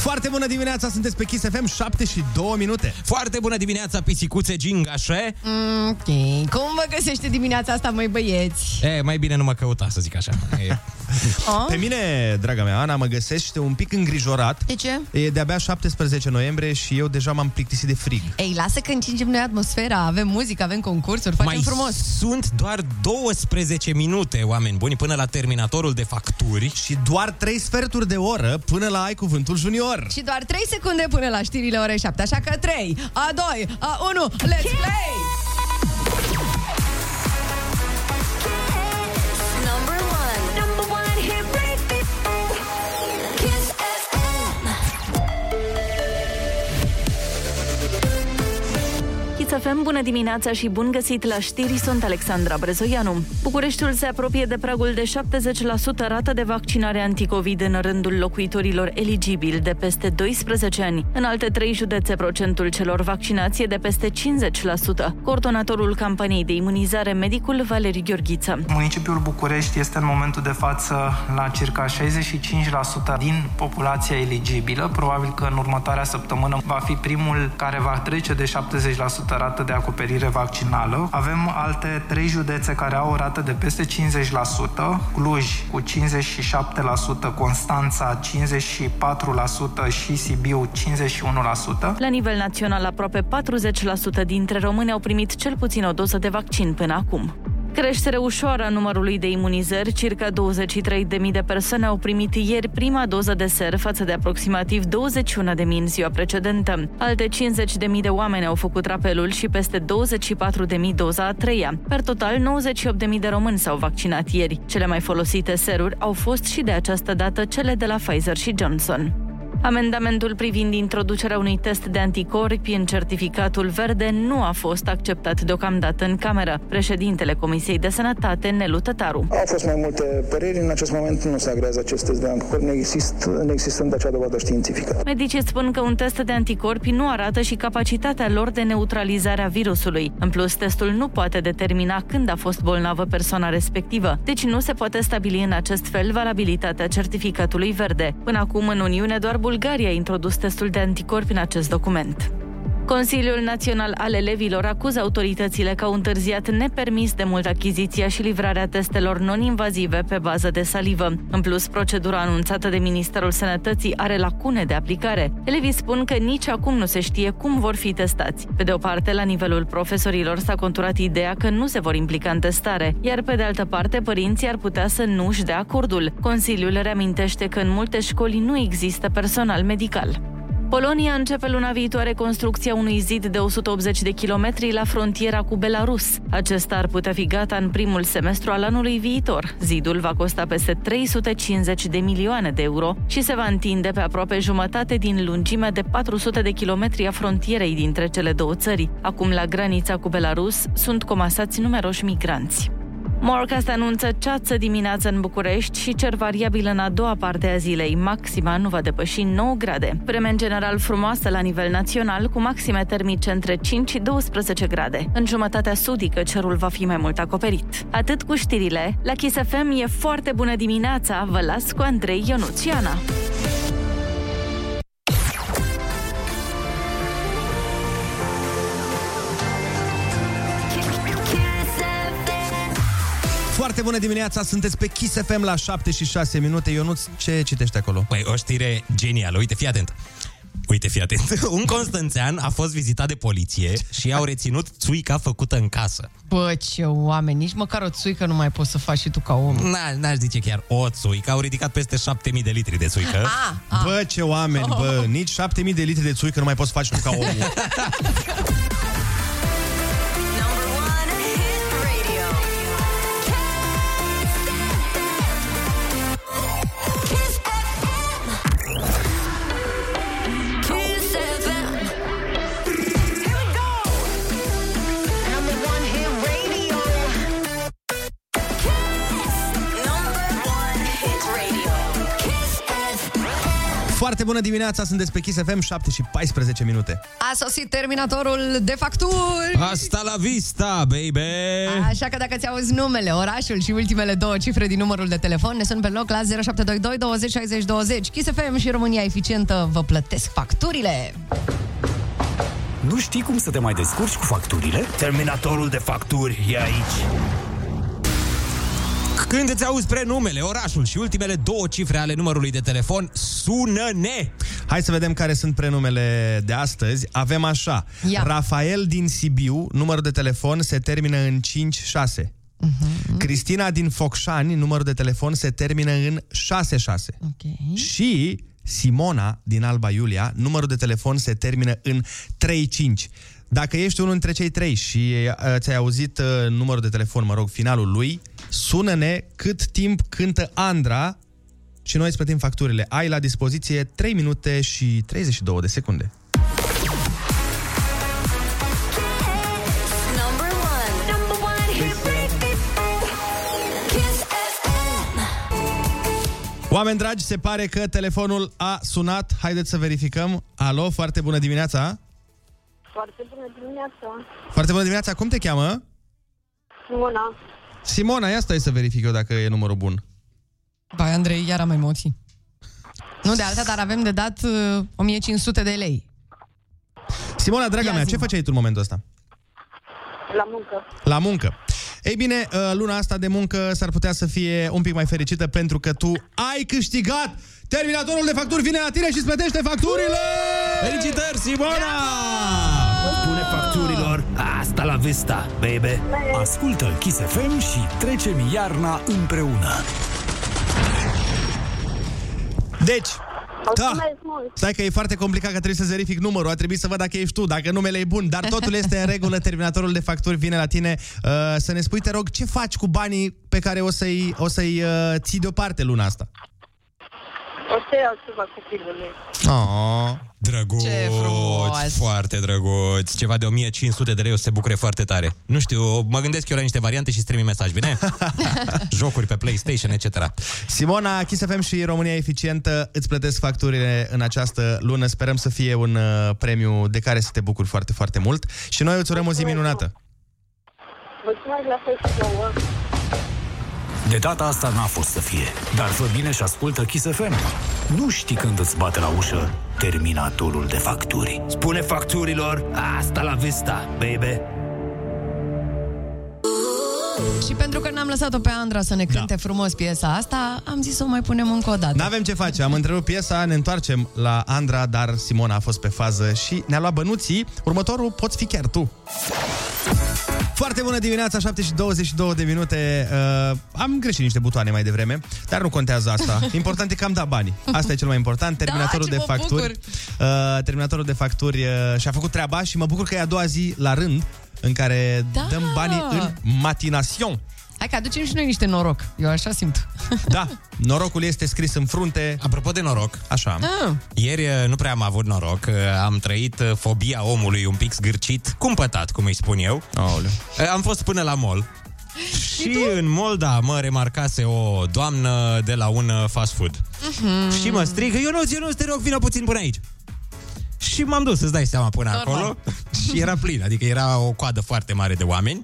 Foarte bună dimineața, sunteți pe Kiss FM, 7 și 2 minute. Foarte bună dimineața, pisicuțe gingașe. Mm, ok. Cum vă găsește dimineața asta, măi băieți? E, mai bine nu mă căuta, să zic așa. E. Oh? Pe mine, draga mea, Ana, mă găsește un pic îngrijorat. De ce? E de-abia 17 noiembrie și eu deja m-am plictisit de frig. Ei, lasă că încingem noi atmosfera, avem muzică, avem concursuri, facem Mai frumos. sunt doar 12 minute, oameni buni, până la terminatorul de facturi. Și doar 3 sferturi de oră până la ai cuvântul junior. Și doar 3 secunde până la știrile ore 7, așa că 3, a 2, a 1, let's play! FM, bună dimineața și bun găsit la știri, sunt Alexandra Brezoianu. Bucureștiul se apropie de pragul de 70% rată de vaccinare anticovid în rândul locuitorilor eligibili de peste 12 ani. În alte trei județe, procentul celor vaccinați e de peste 50%. Coordonatorul campaniei de imunizare, medicul Valeriu Gheorghiță. Municipiul București este în momentul de față la circa 65% din populația eligibilă. Probabil că în următoarea săptămână va fi primul care va trece de 70% rată de acoperire vaccinală. Avem alte trei județe care au o rată de peste 50%, Cluj cu 57%, Constanța 54% și Sibiu 51%. La nivel național, aproape 40% dintre români au primit cel puțin o doză de vaccin până acum. Creștere ușoară a numărului de imunizări, circa 23.000 de persoane au primit ieri prima doză de ser față de aproximativ 21.000 în ziua precedentă. Alte 50.000 de oameni au făcut rapelul și peste 24.000 doza a treia. Per total, 98.000 de români s-au vaccinat ieri. Cele mai folosite seruri au fost și de această dată cele de la Pfizer și Johnson. Amendamentul privind introducerea unui test de anticorpi în certificatul verde nu a fost acceptat deocamdată în Cameră. Președintele Comisiei de Sănătate, Nelu Tătaru. Au fost mai multe păreri, în acest moment nu se agrează acest test de anticorpi, nu exist, neexistând acea dovadă științifică. Medicii spun că un test de anticorpi nu arată și capacitatea lor de neutralizare a virusului. În plus, testul nu poate determina când a fost bolnavă persoana respectivă, deci nu se poate stabili în acest fel valabilitatea certificatului verde. Până acum, în Uniune, doar Bulgaria a introdus testul de anticorpi în acest document. Consiliul Național al Elevilor acuză autoritățile că au întârziat nepermis de mult achiziția și livrarea testelor non-invazive pe bază de salivă. În plus, procedura anunțată de Ministerul Sănătății are lacune de aplicare. Elevii spun că nici acum nu se știe cum vor fi testați. Pe de o parte, la nivelul profesorilor s-a conturat ideea că nu se vor implica în testare, iar pe de altă parte, părinții ar putea să nu își dea acordul. Consiliul reamintește că în multe școli nu există personal medical. Polonia începe luna viitoare construcția unui zid de 180 de kilometri la frontiera cu Belarus. Acesta ar putea fi gata în primul semestru al anului viitor. Zidul va costa peste 350 de milioane de euro și se va întinde pe aproape jumătate din lungimea de 400 de kilometri a frontierei dintre cele două țări. Acum, la granița cu Belarus, sunt comasați numeroși migranți. Morcast anunță ceață dimineață în București și cer variabil în a doua parte a zilei. Maxima nu va depăși 9 grade. Vreme în general frumoasă la nivel național, cu maxime termice între 5 și 12 grade. În jumătatea sudică cerul va fi mai mult acoperit. Atât cu știrile. La Kiss FM e foarte bună dimineața. Vă las cu Andrei Ionuțiana. Foarte bună dimineața, sunteți pe Kiss FM la 7 și 6 minute. Ionuț, ce citești acolo? Păi, o știre genială. Uite, fii atent. Uite, fii atent. Un constanțean a fost vizitat de poliție și au reținut țuica făcută în casă. Bă, ce oameni, nici măcar o țuică nu mai poți să faci și tu ca om. N- N-aș zice chiar o țuică. Au ridicat peste 7000 de litri de țuică. Ah, ah. Bă, ce oameni, bă, nici 7000 de litri de țuică nu mai poți face tu ca omul. Foarte bună dimineața, sunteți pe Kiss FM, 7 și 14 minute. A sosit terminatorul de facturi. Asta la vista, baby! Așa că dacă ți-auzi numele, orașul și ultimele două cifre din numărul de telefon, ne sun pe loc la 0722 20 60 20. Kiss FM și România Eficientă vă plătesc facturile. Nu știi cum să te mai descurci cu facturile? Terminatorul de facturi e aici. Când îți auzi prenumele, orașul și ultimele două cifre ale numărului de telefon, sună-ne! Hai să vedem care sunt prenumele de astăzi. Avem așa, Ia. Rafael din Sibiu, numărul de telefon se termină în 56. Mhm. Cristina din Focșani, numărul de telefon se termină în 66. Ok. Și Simona din Alba Iulia, numărul de telefon se termină în 35. Dacă ești unul dintre cei trei și uh, ți-ai auzit uh, numărul de telefon, mă rog, finalul lui, sună-ne cât timp cântă Andra și noi îți plătim facturile. Ai la dispoziție 3 minute și 32 de secunde. Number one. Number one hit radio. Kiss FM. Oameni dragi, se pare că telefonul a sunat. Haideți să verificăm. Alo, foarte bună dimineața! Foarte bună dimineața. Foarte bună dimineața, cum te cheamă? Simona. Simona, ia stai să verific eu dacă e numărul bun. Bai, Andrei, iar am emoții. Nu de alta, dar avem de dat uh, 1500 de lei. Simona, draga Ia mea, zi-mă. ce făceai tu în momentul ăsta? La muncă. La muncă. Ei bine, uh, luna asta de muncă s-ar putea să fie un pic mai fericită pentru că tu ai câștigat Terminatorul de facturi vine la tine și îți plătește facturile! Felicitări, Simona! Spune facturilor, asta la vista, baby. Ascultă Kiss FM și trecem iarna împreună. Deci, da, Mulțumesc mult. stai că e foarte complicat că trebuie să verific numărul, a trebuit să văd dacă ești tu, dacă numele e bun, dar totul este în regulă, Terminatorul de facturi vine la tine. Uh, să ne spui, te rog, ce faci cu banii pe care o să-i, o să-i uh, ții deoparte luna asta? O să iau ceva copilului. Oh. Drăguț, Ce frumos! foarte drăguț. Ceva de 1500 de lei o să se bucure foarte tare. Nu știu, mă gândesc eu la niște variante și îți trimit mesaj, bine? Jocuri pe PlayStation, etc. Simona, Kiss FM și România Eficientă îți plătesc facturile în această lună. Sperăm să fie un uh, premiu de care să te bucuri foarte, foarte mult. Și noi îți urăm o zi minunată. Mulțumesc la fel și nouă. De data asta n-a fost să fie, dar fă bine și ascultă Kiss FM. Nu știi când îți bate la ușă terminatorul de facturi. Spune facturilor, asta la vista, baby. Și pentru că n-am lăsat-o pe Andra să ne cânte da. frumos piesa asta, am zis să o mai punem încă o dată. N-avem ce face, am întrerupt piesa, ne întoarcem la Andra, dar Simona a fost pe fază și ne-a luat bănuții. Următorul poți fi chiar tu. Foarte bună dimineața, 7 și 22 de minute. Uh, am greșit niște butoane mai devreme, dar nu contează asta. Important e că am dat banii. Asta e cel mai important. Terminatorul Da, ce de mă facturi. Uh, terminatorul de facturi uh, și-a făcut treaba și mă bucur că e a doua zi la rând în care Da. dăm banii în matinasion. Hai că aducem și noi niște noroc. Eu așa simt. Da, norocul este scris în frunte. Apropo de noroc, Așa. Ah, Ieri uh, nu prea am avut noroc, uh, am trăit uh, fobia omului un pic zgârcit, cumpătat, cum îi spun eu. Aoleu. Uh, Am fost până la mall. Și în mall, da, mă remarcase o doamnă de la un uh, fast food. Mhm. Și mă strigă, Ionuț, Ionuț, te rog, vină puțin până aici. Și m-am dus, îți dai seama, până Normal. acolo. și era plin, adică era o coadă foarte mare de oameni.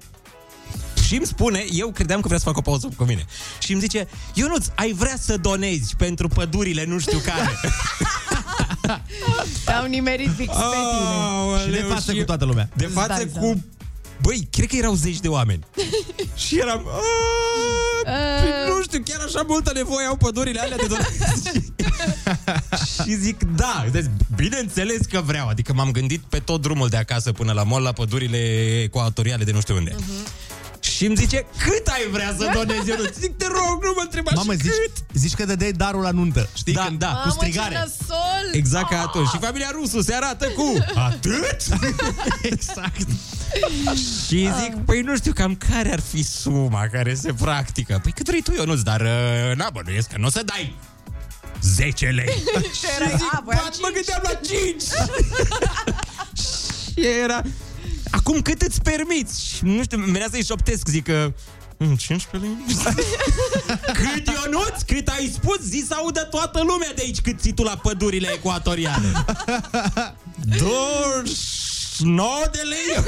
Și îmi spune, eu credeam că vrea să fac o pauză cu mine. Și îmi zice, Ionuț, ai vrea să donezi pentru pădurile nu știu care. te-au nimerit fix pe tine. Și de Aoleu, față cu toată lumea. De Îți față dai seama. cu... Băi, cred că erau zeci de oameni. și eram... "Aaa, păi Nu știu, chiar așa multă nevoie au pădurile alea de donații. și zic, da, deci, bineînțeles că vreau. Adică m-am gândit pe tot drumul de acasă până la mall, la pădurile ecuatoriale de nu știu unde. Și îmi zice, cât ai vrea să donezi? Eu nu zic, te rog, nu mă întreba Mamă, și zici, cât? zici că dădeai darul la nuntă. Știi? Da, Când, da, cu Mamă, strigare. ce nasol! Exact ca atunci. Și familia Rusu se arată cu atât? exact. Și zic, păi nu știu cam care ar fi suma care se practică. Păi cât vrei tu, Ionuț, dar uh, na, bănuiesc că nu o să dai 10 lei. Și erai, a, voi Bat, mă gândeam la 5. și era... Acum cât îți permiți? Și nu știu, venea să-i șoptesc, zic că... Mm, 15 lei? cât, Ionuț? Cât ai spus? Zi să audă toată lumea de aici cât ții tu la pădurile ecuatoriale. 29 de lei?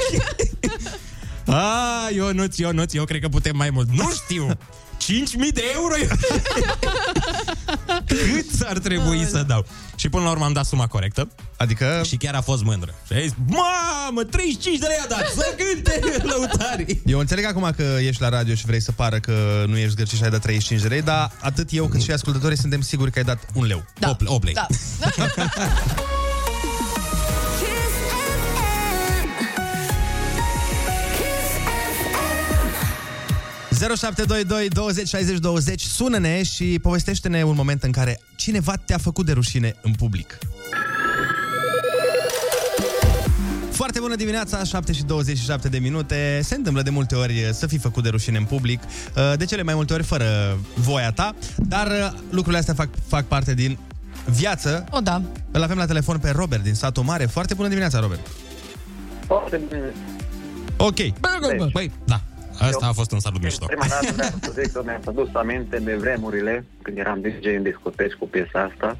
Ah, Ionuț, Ionuț, eu cred că putem mai mult. Nu știu. 5.000 de euro? Cât ar trebui să dau? Și până la urmă am dat suma corectă. Adică... Și chiar a fost mândră. Și a zis, mamă, 35 de lei a dat, să cânte lăutarii. Eu înțeleg acum că ești la radio și vrei să pară că nu ești zgârcit și ai dat 35 de lei, dar atât eu cât și ascultătorii suntem siguri că ai dat un leu. Da. 8, 8 lei. Da. 0722 20 60 20 Sună-ne și povestește-ne un moment în care cineva te-a făcut de rușine în public. Foarte bună dimineața, 7 și 27 de minute. Se întâmplă de multe ori să fii făcut de rușine în public, de cele mai multe ori fără voia ta, dar lucrurile astea fac, fac parte din viață. O, da. Îl avem la telefon pe Robert din satul mare. Foarte bună dimineața, Robert. Foarte bine. Ok. Băi, da. Asta a fost un salut mișto. Prima dată vreau să zic că mi-am adus aminte de vremurile când eram DJ în discoteci cu piesa asta.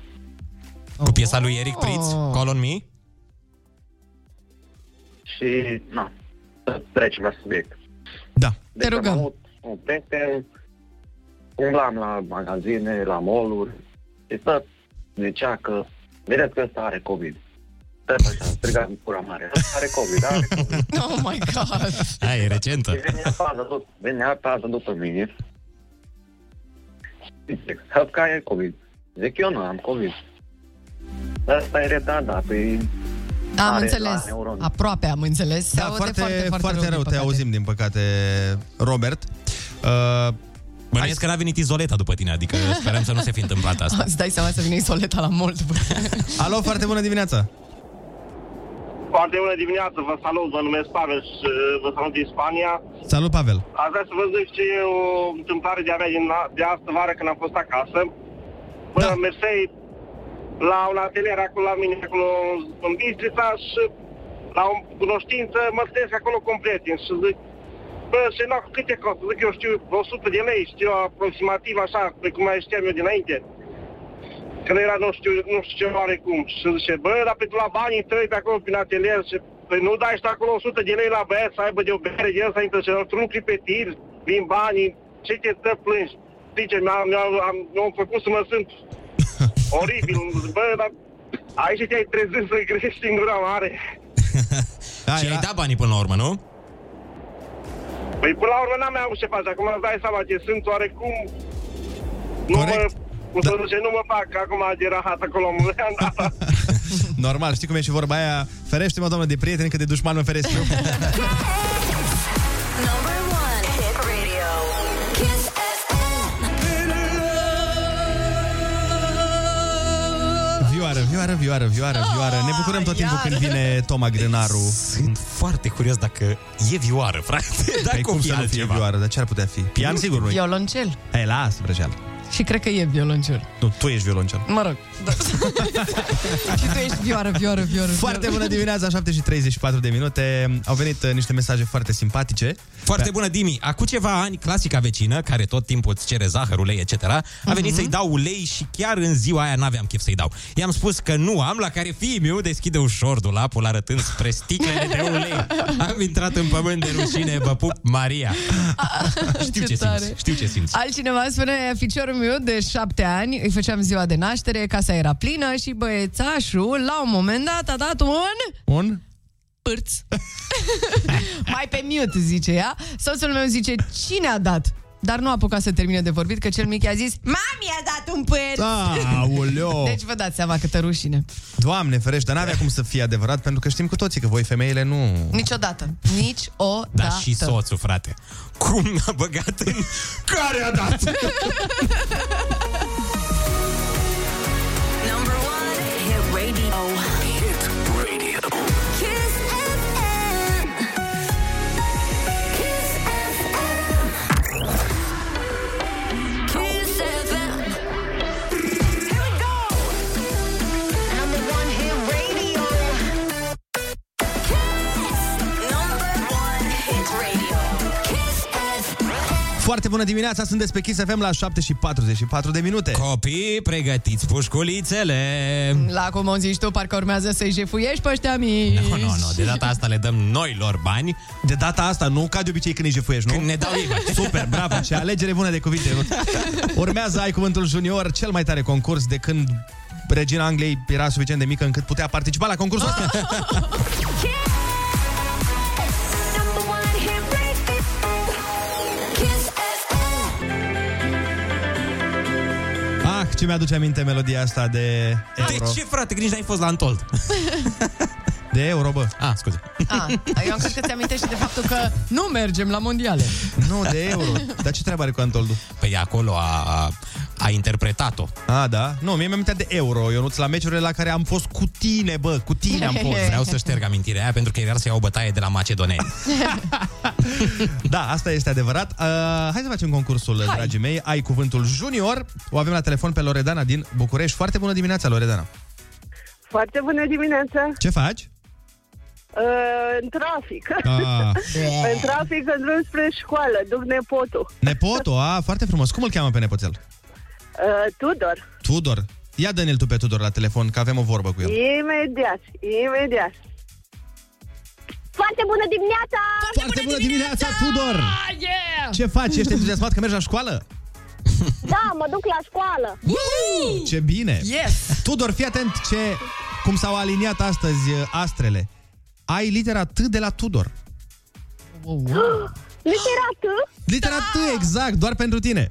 Cu piesa lui Eric Pritz, Oh. Call on Me? Și, na, să trecem la subiect. Da. Deci Te rugăm. am avut un prieten, umblam la magazine, la mall-uri și tot zicea că, vedeți că ăsta are COVID. Tot așa, striga în pura mare. Ăsta are COVID, are COVID. Oh my God. Aia e recentă. Și venea paza, după, venea paza după mine. Zice, Hăpca e COVID. Zic, eu nu am COVID. Asta e retardat, păi... Am are înțeles. la neuroni. Aproape am înțeles. Se Da, aude foarte, foarte, foarte, foarte rău, din te păcate. auzim, din păcate, Robert. Uh, Bănuiesc că n-a venit izoleta după tine, adică sperăm să nu se fi întâmplat asta. Îți dai seama să vină isoleta la mult după Alo, foarte bună dimineața! Foarte bună dimineața, vă salut, mă numesc Pavel și uh, vă salut din Spania. Salut, Pavel! Aș vrea să vă zic ce e o întâmplare de-a mea din, de astă vară când am fost acasă. Bă, da. mersei la un atelier acolo la mine, acolo în Bistrița și la o cunoștință mă stătesc acolo cu un prieten și zic Bă, și nu, câte costă? Zic, eu știu, 100 de lei, știu aproximativ așa, pe cum mai știam eu dinainte. Că nu era, nu știu, nu știu ce oare cum. Și zice, bă, dar pentru la banii tăi pe acolo prin atelier și păi nu dai și tu acolo 100 de lei la băiat să aibă de o bere de ăsta intră și tu nu pe tir, vin banii, ce te stă plângi? Zice, mi-am, mi-am, am, mi-am făcut să mă simt oribil. Zic, Bă, dar aici te-ai trezit să crești în gura mare. Da, și ai dat banii până la urmă, nu? Păi până la urmă n-am mai avut ce face. Acum îți dai seama ce sunt oarecum... Nu mă, cum să zice, nu mă fac acum de rahat acolo în mulean, dar... Normal, știi cum e și vorba aia? Ferește-mă, doamnă, de prieteni, că de dușman mă feresc eu. Number one hit radio. Kiss Vioară, vioară, vioară, vioară, vioară. Ne bucurăm tot timpul când vine Toma Grânaru. Sunt foarte curios dacă e vioară, frate. Dacă Păi o cum fi să nu fie altceva. vioară? Dar ce ar putea fi? Pian, sigur nu Violoncel. Hai, las, vrăjeală. Și cred că e violoncel. Nu, tu ești violoncel. Mă rog. Da. și tu ești vioară, vioară, vioară. Foarte bună dimineața, 7 și 34 de minute. Au venit uh, niște mesaje foarte simpatice. Foarte bună, Dimi. Acum ceva ani, clasica vecină, care tot timpul îți cere zahăr, ulei, etc., a venit Mhm. să-i dau ulei și chiar în ziua aia n-aveam chef să-i dau. I-am spus că nu am, la care fiii meu deschide ușor dulapul arătând spre sticlele de ulei. Am intrat în pământ de rușine, vă pup, Maria. Știu ce, tare. simți, știu ce simți. Altcineva spune, ficiorul meu de șapte ani, îi făceam ziua de naștere, casa era plină și băiețașul, la un moment dat, a dat un... Un? Pârț. Mai pe mute, zice ea. Soțul meu zice, cine a dat? Dar nu a apucat să termine de vorbit, că cel mic i-a zis, mami a dat un pârț. Aoleo! Deci vă dați seama câtă rușine. Doamne ferești, dar n-avea cum să fie adevărat, pentru că știm cu toții că voi femeile nu... Niciodată. Nici o Da, dată. și soțul, frate. Cum n-a băgat în... Care a dat? Foarte bună dimineața, sunteți pe Kiss FM la 7 și 44 de minute. Copii, pregătiți pușculițele! La cum o zici tu, parcă urmează să-i jefuiești pe ăștia mici. Nu, nu, nu, de data asta le dăm noi lor bani. De data asta, nu ca de obicei când îi jefuiești, nu? Când ne dau ei bani. Super, bravo, ce alegere bună de cuvinte. Urmează Ai Cuvântul Junior, cel mai tare concurs de când regina Angliei era suficient de mică încât putea participa la concursul ăsta. Ah, ce mi-aduce aminte melodia asta de De euro. ce, frate, că nici n-ai fost la Antold? De euro, bă. Ah, scuze. Ah, eu am crezut că ți-amintești de faptul că nu mergem la mondiale. Nu, de euro. Dar ce treabă are cu Antoldu? Păi acolo a, a, a interpretat-o. A, da? Nu, mie mi-am amintit de euro, Ionuț, la meciurile la care am fost cu tine, bă, cu tine am fost. Vreau să șterg amintirea aia pentru că era să iau o bătaie de la macedoneni. Da, asta este adevărat. Uh, hai să facem concursul, Hai. hai. dragii mei. Ai cuvântul junior. O avem la telefon pe Loredana din București. Foarte bună dimineața, Loredana. Foarte bună dimineața! Ce faci? Uh, în trafic. Ah. în trafic, în drum spre școală, duc nepotul. Nepotul, a, foarte frumos. Cum îl cheamă pe nepoțel? Uh, Tudor. Tudor. Ia dă-ne-l tu pe Tudor la telefon, că avem o vorbă cu el. Imediat, imediat. Foarte bună dimineața! Foarte bună dimineața, Tudor! Yeah! Ce faci? Ești entuziasmat că mergi la școală? Da, mă duc la școală. Ce bine! Yes! Tudor, fii atent ce, cum s-au aliniat astăzi uh, astrele. Ai litera T de la Tudor. Litera T? Litera T, exact, doar pentru tine.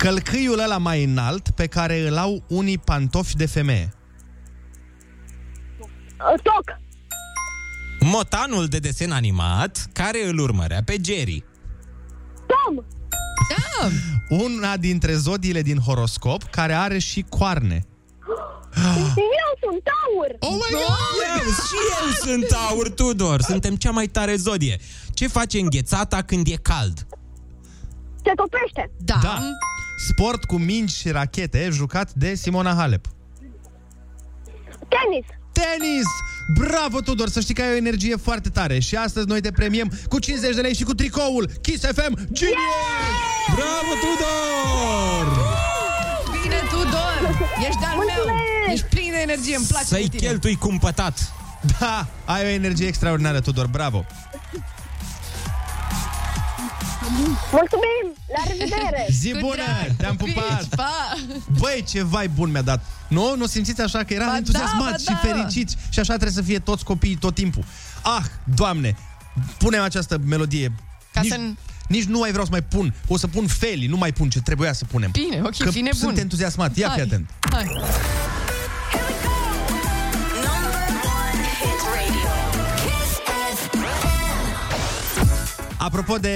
Călcâiul ăla mai înalt pe care îl au unii pantofi de femeie. Uh, Toc. Motanul de desen animat care îl urmărea pe Jerry. Tom. Da! Una dintre zodiile din horoscop care are și coarne. Eu sunt Taur. Oh my God! Eu, și eu sunt aur, Tudor. Suntem cea mai tare zodie. Ce face înghețata când e cald? Se topește. Da. Da. Sport cu mingi și rachete jucat de Simona Halep. Tenis. Tenis! Bravo, Tudor! Să știi că ai o energie foarte tare și astăzi noi te premiem cu 50 de lei și cu tricoul Kiss FM Genius! Bravo, Tudor! Bine, Tudor! Ești de-al meu! Ești plin de energie, îmi place Să-i de tine. cheltui cumpătat. Da, ai o energie extraordinară, Tudor, bravo! Mulțumim. La revedere. Zi bună! Te-am pupat! Pa! Băi, ce vai bun mi-a dat! Nu? Nu simțiți așa că eram Ba da, entuziasmat ba și da. fericiți și așa trebuie să fie toți copiii tot timpul. Ah, Doamne! Punem această melodie. Ca nici, să- nici nu mai vreau să mai pun. O să pun Feli, nu mai pun ce trebuia să punem. Bine, ok, că fii nebun. sunt entuziasmat. Ia fi Hai. atent. Hai. Apropo de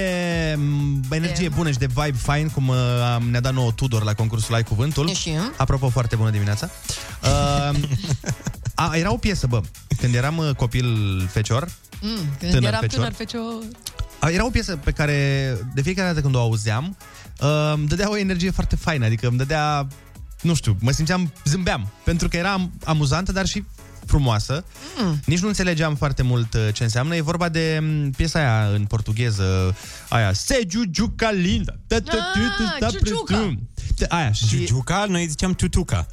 m, energie bună și de vibe fine, cum uh, am- ne-a dat nouă Tudor la concursul Ai Cuvântul. Și eu. Apropo, foarte bună dimineața. Uh, a, era o piesă, bă, când eram uh, copil fecior, Mm, când Tânăr eram fecior. tânăr fecior. a, era o piesă pe care de fiecare dată când o auzeam, uh, îmi dădea o energie foarte faină, adică îmi dădea, nu știu, mă simțeam, zâmbeam, pentru că era am- amuzantă, dar și frumoasă. Mm. Nici nu înțelegeam foarte mult uh, ce înseamnă. E vorba de m, piesa aia în portugheză, aia, Se Jujuca Linda. Ta, ta, Ah, tu, tu, ta, Ciuciuca. tu. Aia, și... Giugiuca, noi ziceam tutuca.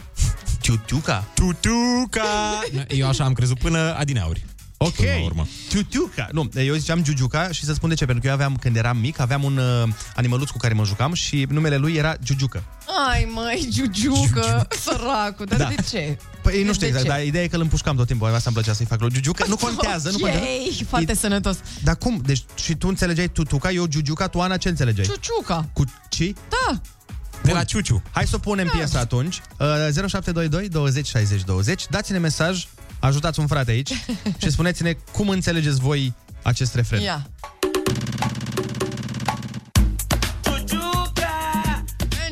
Ciuciuca? Tutuca! Eu așa am crezut până adineauri. Ok. Până la urmă. Ciuciuca. Nu, eu ziceam Giugiuca și să spun de ce, pentru că eu aveam, când eram mic, aveam un uh, animăluț cu care mă jucam și numele lui era Giugiucă. Ai, măi, Giugiucă, săracul, dar Da. de ce? Păi nu știu De exact, ce? dar ideea e că îl împușcam tot timpul. Asta îmi plăcea să-i fac lui Giugiucă. Nu contează, nu contează. Ok, foarte sănătos. Dar cum? Deci și tu înțelegeai Tutuca, eu Giugiuca, tu Ana ce înțelegeai? Ciuciuca. Cu ci? Da. De la Ciuciu. Hai să o punem piesa atunci. Uh, 0722 20 60 20. Dați-ne mesaj, ajutați un frate aici și spuneți-ne cum înțelegeți voi acest refren. Ia.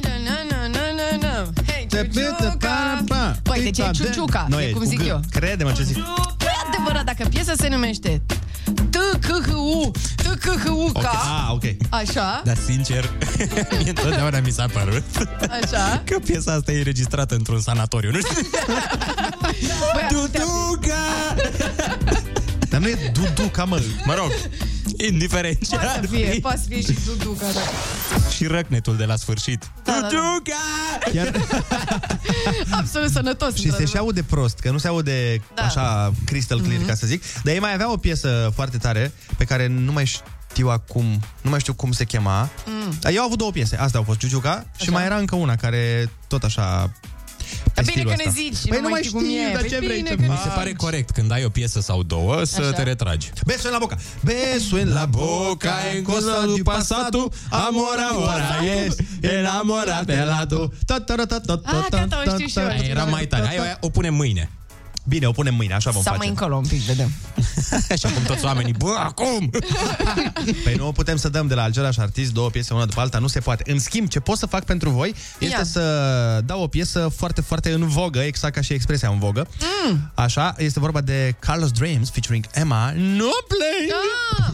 Na, na, na, na, na, na. Hei, Ciuciuca. Păi, deci e Ciuciuca, Nu, e e cum cu zic G. eu. Crede-mă ce zic. Păi adevărat, dacă piesa se numește T, C, H, U, T, D-C-H-U-K. Ah, ok. Așa. Dar sincer, mie întotdeauna mi s-a părut Așa. că piesa asta e înregistrată într-un sanatoriu. Nu știu. Băi, Duduca! Dar nu e Duduca, mă. Mă rog, indiferent ce Poate ar să fie, fi. poate să fie și Duduca, da. Și răcnetul de la sfârșit. Da, da, da. Duduca! Chiar... Absolut sănătos. Și se și aude prost, că nu se aude Da. așa crystal clear, ca să zic. Dar ei mai avea o piesă foarte tare, pe care nu mai știu acum, nu mai știu cum se chema. Mm. Dar Eu au avut două piese, astea au fost Giugiuca și mai era încă una care tot așa pe Dar bine stilul că ne ăsta. zici, Păi nu nu mai mai știi cum știu, e. dar Păi ce vrei bine să că- Mi se pare corect când ai o piesă sau două să Așa. te retragi. Beso în la boca, beso în la boca, en cosa du passato, amor, amor, es, enamorate la tu. Ta, ta, ta, ta, ta, Ah, ta, gata, o ta, știu și ta, eu. ta, Aia era mai tare. Hai, aia o punem mâine. Bine, o punem mâine, așa vom Sau mai face. încolo un pic, vedem. Așa cum toți oamenii, bă, acum! Păi nu putem să dăm de la același artist două piese una după alta, nu se poate. În schimb, ce pot să fac pentru voi este Ia. să dau o piesă foarte, foarte în vogă, exact ca și expresia în vogă. Mm. Așa, este vorba de Carlos Dreams featuring Emma. No play! Ah,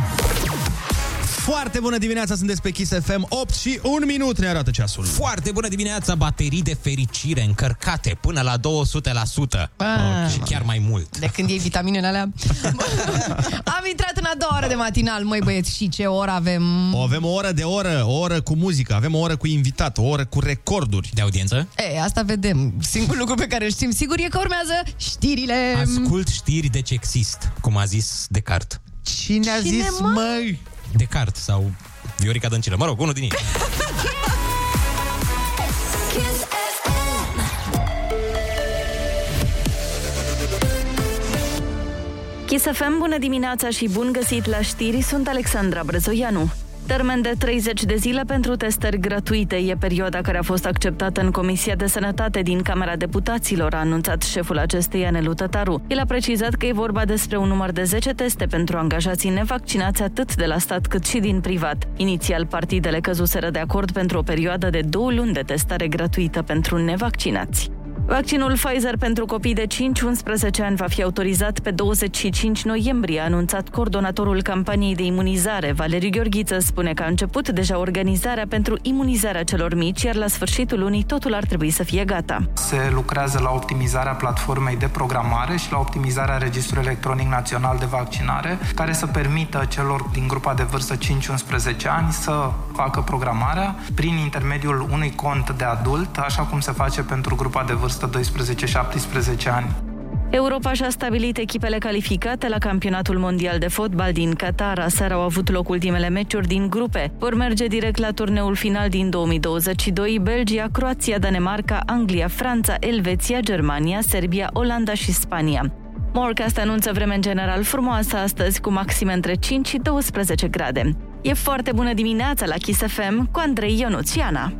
Foarte bună dimineața, sunteți pe Kiss FM 8 și 1 minut ne arată ceasul. Foarte bună dimineața, baterii de fericire încărcate până la 200% Ah. și chiar mai mult. De când iei vitaminele alea Am intrat în a doua oră de matinal Măi băieți, și ce oră avem O avem o oră de oră, o oră cu muzică, avem o oră cu invitat, o oră cu recorduri. De audiență? E, asta vedem Singurul lucru pe care îl știm sigur e că urmează știrile Ascult știri deci exist, cum a zis Descartes. Cine a Cine, zis, mă? măi? Descartes sau Viorica Dăncilă. Mă rog, unul din ei. Kiss FM. Kiss FM, bună dimineața și bun găsit la știri, sunt Alexandra Brezoianu. Termen de 30 de zile pentru testări gratuite e perioada care a fost acceptată în Comisia de Sănătate din Camera Deputaților, a anunțat șeful acesteia, Nelu Tătaru. El a precizat că e vorba despre un număr de 10 teste pentru angajații nevaccinați atât de la stat cât și din privat. Inițial, partidele căzuseră de acord pentru o perioadă de două luni de testare gratuită pentru nevaccinați. Vaccinul Pfizer pentru copii de 5-11 ani va fi autorizat pe 25 noiembrie, a anunțat coordonatorul campaniei de imunizare. Valeriu Gheorghiță spune că a început deja organizarea pentru imunizarea celor mici, iar la sfârșitul lunii totul ar trebui să fie gata. Se lucrează la optimizarea platformei de programare și la optimizarea Registrului Electronic Național de Vaccinare, care să permită celor din grupa de vârstă 5-11 ani să facă programarea prin intermediul unui cont de adult, așa cum se face pentru grupa de vârstă 12-17 ani. Europa și-a stabilit echipele calificate la campionatul mondial de fotbal din Qatar. Aseară au avut loc ultimele meciuri din grupe. Vor merge direct la turneul final din 2022, Belgia, Croația, Danemarca, Anglia, Franța, Elveția, Germania, Serbia, Olanda și Spania. Morcast anunță vreme în general frumoasă astăzi, cu maxime între 5 și 12 grade. E foarte bună dimineața la Kiss FM cu Andrei Ionuțiana.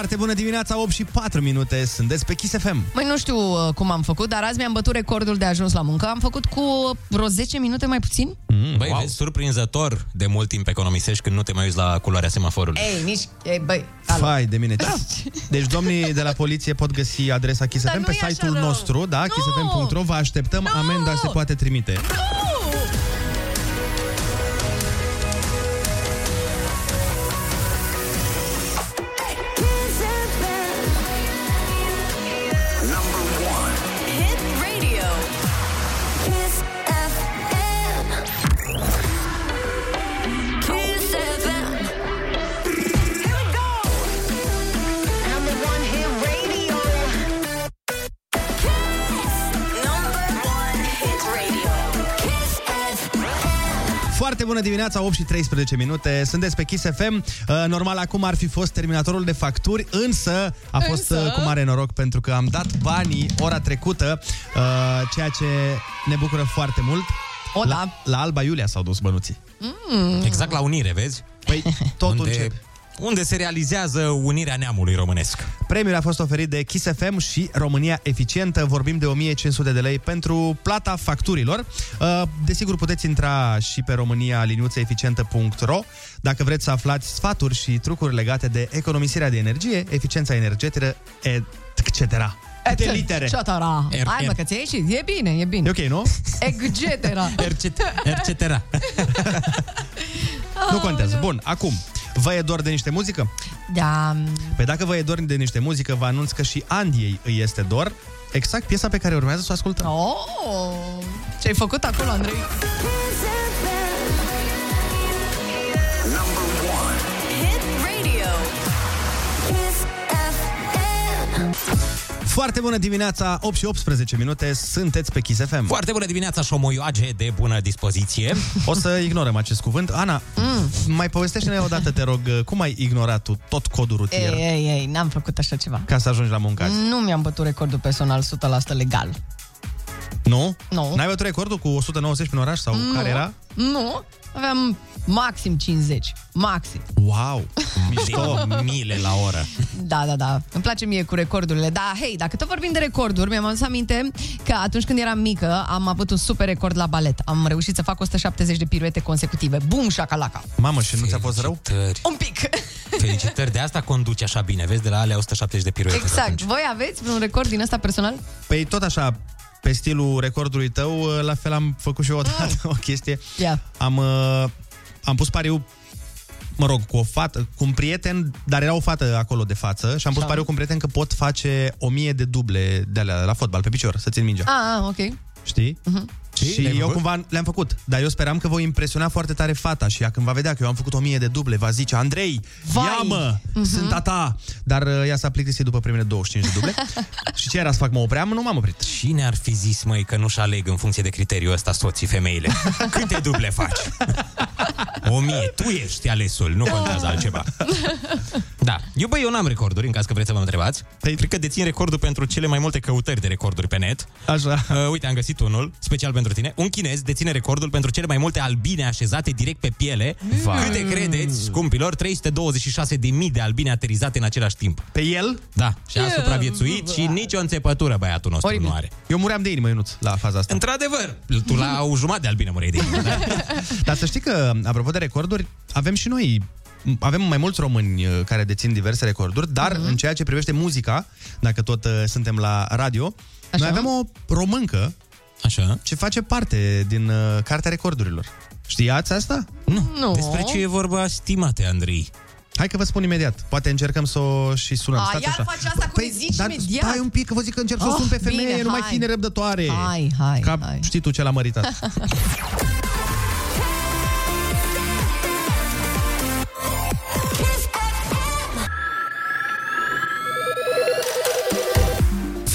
Foarte bună dimineața, 8 și 4 minute, sunteți pe Kiss FM. Măi, nu știu uh, cum am făcut, dar azi mi-am bătut recordul de ajuns la muncă. Am făcut cu vreo 10 minute mai puțin. Mm, Băi, wow. vezi, surprinzător de mult timp economisești când nu te mai uiți la culoarea semaforului. Ei, nici... Ei, băi, alo. Fai de mine. Deci domnii de la poliție pot găsi adresa Kiss Dar FM nu pe e așa site-ul rău. nostru, da, kissfm.ro. Vă așteptăm, amenda se poate trimite. Kiss bună dimineața, 8 și 13 minute. Sunteți pe Kiss FM. Uh, Normal, acum ar fi fost terminatorul de facturi, însă a fost Însă? uh, cu mare noroc pentru că am dat banii ora trecută, uh, ceea ce ne bucură foarte mult. O, la, da. la Alba Iulia s-au dus bănuții. Mm. Exact la unire, vezi? Păi, tot unde, încep. Unde se realizează unirea neamului românesc. Premiul a fost oferit de Kiss FM și România Eficientă. Vorbim de 1500 de lei pentru plata facturilor. Uh, Desigur, puteți intra și pe românialiniuțeeficientă.ro dacă vreți să aflați sfaturi și trucuri legate de economisirea de energie, eficiența energetică, etc. Câte litere? Ciotara. Er- Hai mă er- că ți-ai ieșit. E bine, e bine. E ok, nu? Etc. Etc. Nu contează. Bun, acum, vă e dor de niște muzică? Da. Pe dacă vă e dor de niște muzică, vă anunț că și Andiei îi este dor. Exact piesa pe care urmează să o ascultăm. Oh, ce-ai făcut acolo, Andrei? Hit radio. Kiss FM. Foarte bună dimineața, 8 și 18 minute, sunteți pe Kiss FM. Foarte bună dimineața, șomoioage de bună dispoziție. O să ignorăm acest cuvânt. Ana, mm. mai povestește-ne odată, te rog, cum ai ignorat tu tot codul rutier Ei, ei, ei, n-am făcut așa ceva. ca să ajungi la muncă azi? Nu mi-am bătut recordul personal 100% legal. Nu? Nu. N-ai bătut recordul cu 190 prin oraș sau Nu. care era? Nu, aveam maxim 50. Maxim. Wow, mișto. Mile la oră. Da, da, da. Îmi place mie cu recordurile. Da, hei, dacă tot vorbim de recorduri, mi-am adus aminte că atunci când eram mică am avut un super record la balet. Am reușit să fac 170 de piruete consecutive. Bum, șacalaca. Mamă, și nu ți-a fost rău? Felicitări. Un pic. Felicitări, de asta conduci așa bine, vezi, de la alea 170 de piruete. Exact. Voi aveți vreun record din ăsta personal? Păi tot așa, pe stilul recordului tău, la fel am făcut și eu odată o chestie. Ia. Am, uh, am pus pariu mă rog, cu o fată, cu un prieten, dar era o fată acolo de față și am pus Așa. pariu cu un prieten că pot face o mie de duble de alea la fotbal, pe picior, să țin mingea. Ah, ah ok. Știi? Uh-huh. Și Le-ai eu făcut? cumva le-am făcut, dar eu speram că voi impresiona foarte tare fata și ea când va vedea că eu am făcut o mie de duble, va zice, Andrei, Vai! ia mă, Mhm. sunt a ta. Dar uh, ea s-a plictisit după primele 25 de duble. și ce era să fac, mă opream? Nu m-am oprit. Cine ar fi zis, măi, că nu-și aleg în funcție de criteriul ăsta soții femeile? Câte duble faci? O mie. Tu ești alesul, nu contează altceva. Da. Eu, băi, eu n-am recorduri, în caz că vreți să vă întrebați. Păi, cred că dețin recordul pentru cele mai multe căutări de recorduri pe net. Așa. Uh, uite, am găsit unul, special pentru tine. Un chinez deține recordul pentru cele mai multe albine așezate direct pe piele. Vai. Câte credeți, scumpilor? 326.000 de albine aterizate în același timp. Pe el? Da. Și a supraviețuit și nicio înțepătură băiatul nostru Oribil. nu are. Eu muream de inimă, Ionuț, la faza asta. Într-adevăr, tu la o jumătate de albine mureai de inimă, da? Dar să știi că, apropo de recorduri, avem și noi avem mai mulți români uh, care dețin diverse recorduri, dar Mhm. uh-huh. în ceea ce privește muzica, dacă tot uh, suntem la radio, Așa. noi avem o româncă Așa. ce face parte din uh, Cartea Recordurilor. Știați asta? Nu. Nu. Despre ce e vorba, stimate Andrei? Hai că vă spun imediat. Poate încercăm să o și sunăm. A, Stați iar așa. faci asta cu Păi, zici dar imediat. stai un pic, că vă zic că încerc să o Oh, sun pe femeie, bine, nu mai hai. fi nerăbdătoare. Hai, hai, Ca hai. știi tu ce l-a măritat.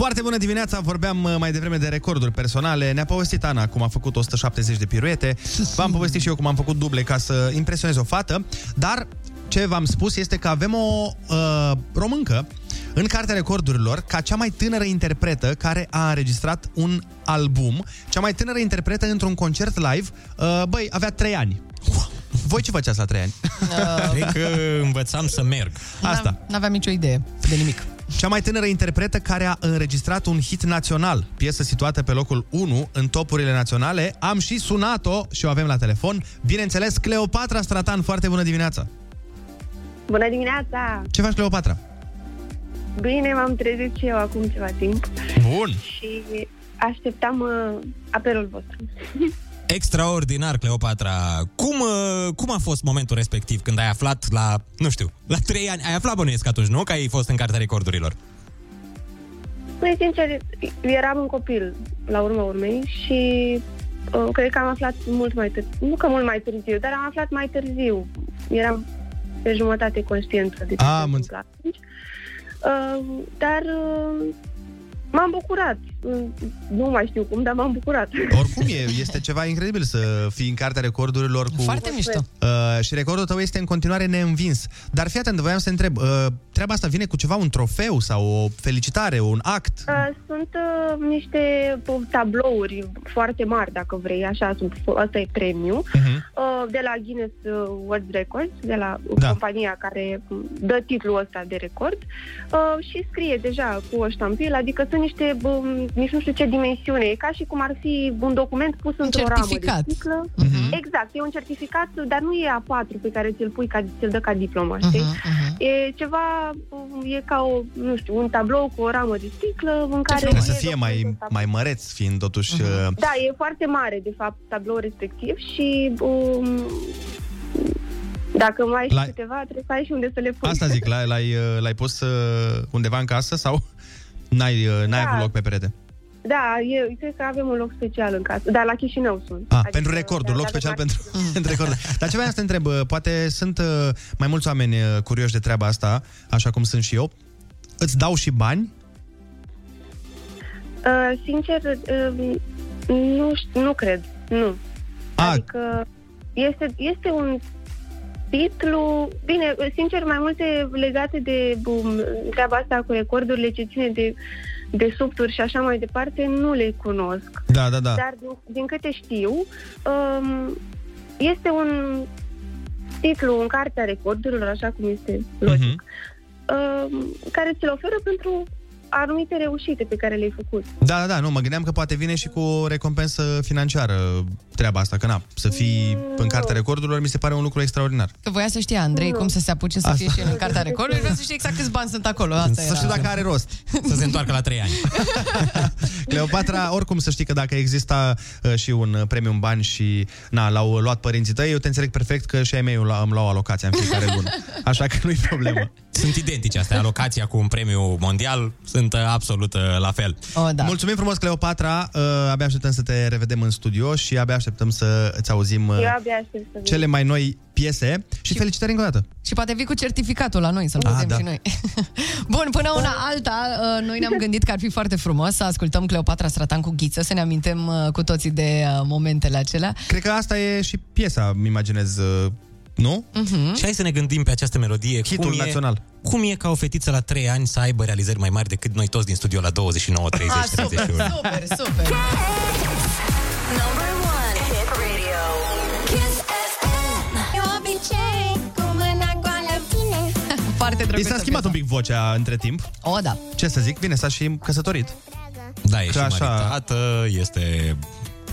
Foarte bună dimineața, vorbeam uh, mai devreme de recorduri personale. Ne-a povestit Ana cum a făcut 170 de piruete. V-am povestit și eu cum am făcut duble ca să impresionez o fată. Dar ce v-am spus este că avem o uh, româncă în Cartea Recordurilor ca cea mai tânără interpretă care a înregistrat un album, cea mai tânără interpretă într-un concert live. Uh, băi, avea 3 ani. Voi ce făceați la 3 ani? Cred că învățam să merg. Asta. N-aveam nicio idee de nimic. Cea mai tânără interpretă care a înregistrat un hit național, piesă situată pe locul 1 în topurile naționale. Am și sunat-o și o avem la telefon. Bineînțeles, Cleopatra Stratan, foarte bună dimineața! Bună dimineața! Ce faci, Cleopatra? Bine, m-am trezit și eu acum ceva timp Bun! și așteptam uh, apelul vostru. Extraordinar, Cleopatra. Cum, uh, cum a fost momentul respectiv când ai aflat la, nu știu, la trei ani? Ai aflat bănuiesc atunci, nu? Că ai fost în cartea recordurilor. Păi, sincer, eram un copil, la urma urmei, și uh, cred că am aflat mult mai târziu. Nu că mult mai târziu, dar am aflat mai târziu. Eram pe jumătate conștientă de ce Ah, se am întâmpla atunci. Uh, dar uh, m-am bucurat. Nu mai știu cum, dar m-am bucurat. Oricum e, este ceva incredibil să fii în cartea recordurilor cu... Foarte mișto. Uh, și recordul tău este în continuare neînvins. Dar fii atent, voiam să te întreb, uh, treaba asta vine cu ceva, un trofeu sau o felicitare, un act? Uh, Sunt uh, niște uh, tablouri foarte mari, dacă vrei, așa, sunt, asta e premiu, uh, de la Guinness uh, World Records, de la Da. compania care uh, dă titlul ăsta de record uh, și scrie deja cu o ștampilă, adică sunt niște, um, nici nu știu ce dimensiune, e ca și cum ar fi un document pus într-o ramă de certificat. sticlă. Mhm. Exact, e un certificat, dar nu e A4 pe care ți-l pui, ca, ți-l dă ca diplomă, știi? Mhm, E ceva, um, e ca o, nu știu, un tablou cu o ramă de sticlă în care... Trebuie să e fie mai, mai măreț, fiind totuși... Uh, Da, e foarte mare, de fapt, tabloul respectiv și um, dacă mai ai și La- câteva, trebuie să ai și unde să le pui. Asta zic, l-ai, l-ai, uh, l-ai pus uh, undeva în casă sau n-ai, uh, n-ai Da. avut loc pe perete? Da, eu cred că avem un loc special în casă. Dar la Chișinău sunt. Ah, pentru recorduri, da, loc da, special da. pentru, pentru recorduri. Dar ce vreau să te întreb, uh, poate sunt uh, mai mulți oameni uh, curioși de treaba asta, așa cum sunt și eu. Îți dau și bani? Uh, sincer, uh, nu, știu, nu cred. Nu. A, Adică este, este un titlu, bine, sincer, mai multe legate de um, treaba asta cu recordurile ce ține de, de subturi și așa mai departe, nu le cunosc. Da, da, da. Dar din, din câte știu, um, este un titlu în cartea recordurilor, așa cum este logic, um, care ți-l oferă pentru anumite reușite pe care le-ai făcut. Da, da, da, nu, mă gândeam că poate vine și cu o recompensă financiară treaba asta, că na, să fii în cartea recordurilor mi se pare un lucru extraordinar. Că voia să știe Andrei cum să se apuce să Asta. fie și el în cartea recordului, vreau să știe exact câți bani sunt acolo. Asta Să știu era. dacă are rost. Să se întoarcă la 3 ani. Cleopatra, oricum să știi că dacă exista uh, și un uh, premiu în bani și na, l-au luat părinții tăi, eu te înțeleg perfect că și ai mei îmi luau- îmi luau alocația în fiecare lună. Așa că nu-i problemă. Sunt identice astea. Alocația cu un premiu mondial sunt uh, absolut uh, la fel. Oh, da. Mulțumim frumos, Cleopatra. Uh, abia așteptăm să te revedem în studio și abia așteptăm să îți auzim uh, Eu abia aștept să vin. cele mai noi piese și felicitări încă o dată. Și poate vii cu certificatul la noi, să-l Ah, vedem da. și noi. Bun, până una alta, uh, noi ne-am gândit că ar fi foarte frumos să ascultăm Cleopatra Stratan cu ghiță, să ne amintim uh, cu toții de uh, momentele acelea. Cred că asta e și piesa, îmi imaginez, uh, nu? Mhm. Și hai să ne gândim pe această melodie. Hitul cum național. E, cum e ca o fetiță la 3 ani să aibă realizări mai mari decât noi toți din studio la 29, 30, Ah, super, 31? super, super. Number one hit radio. Kiss FM. E obicei cu mâna goală tine. Foarte I drăguță s-a schimbat un pic vocea între timp. O, da. Ce să zic? Bine, s-a și căsătorit. Da, e Că și așa- maritată, este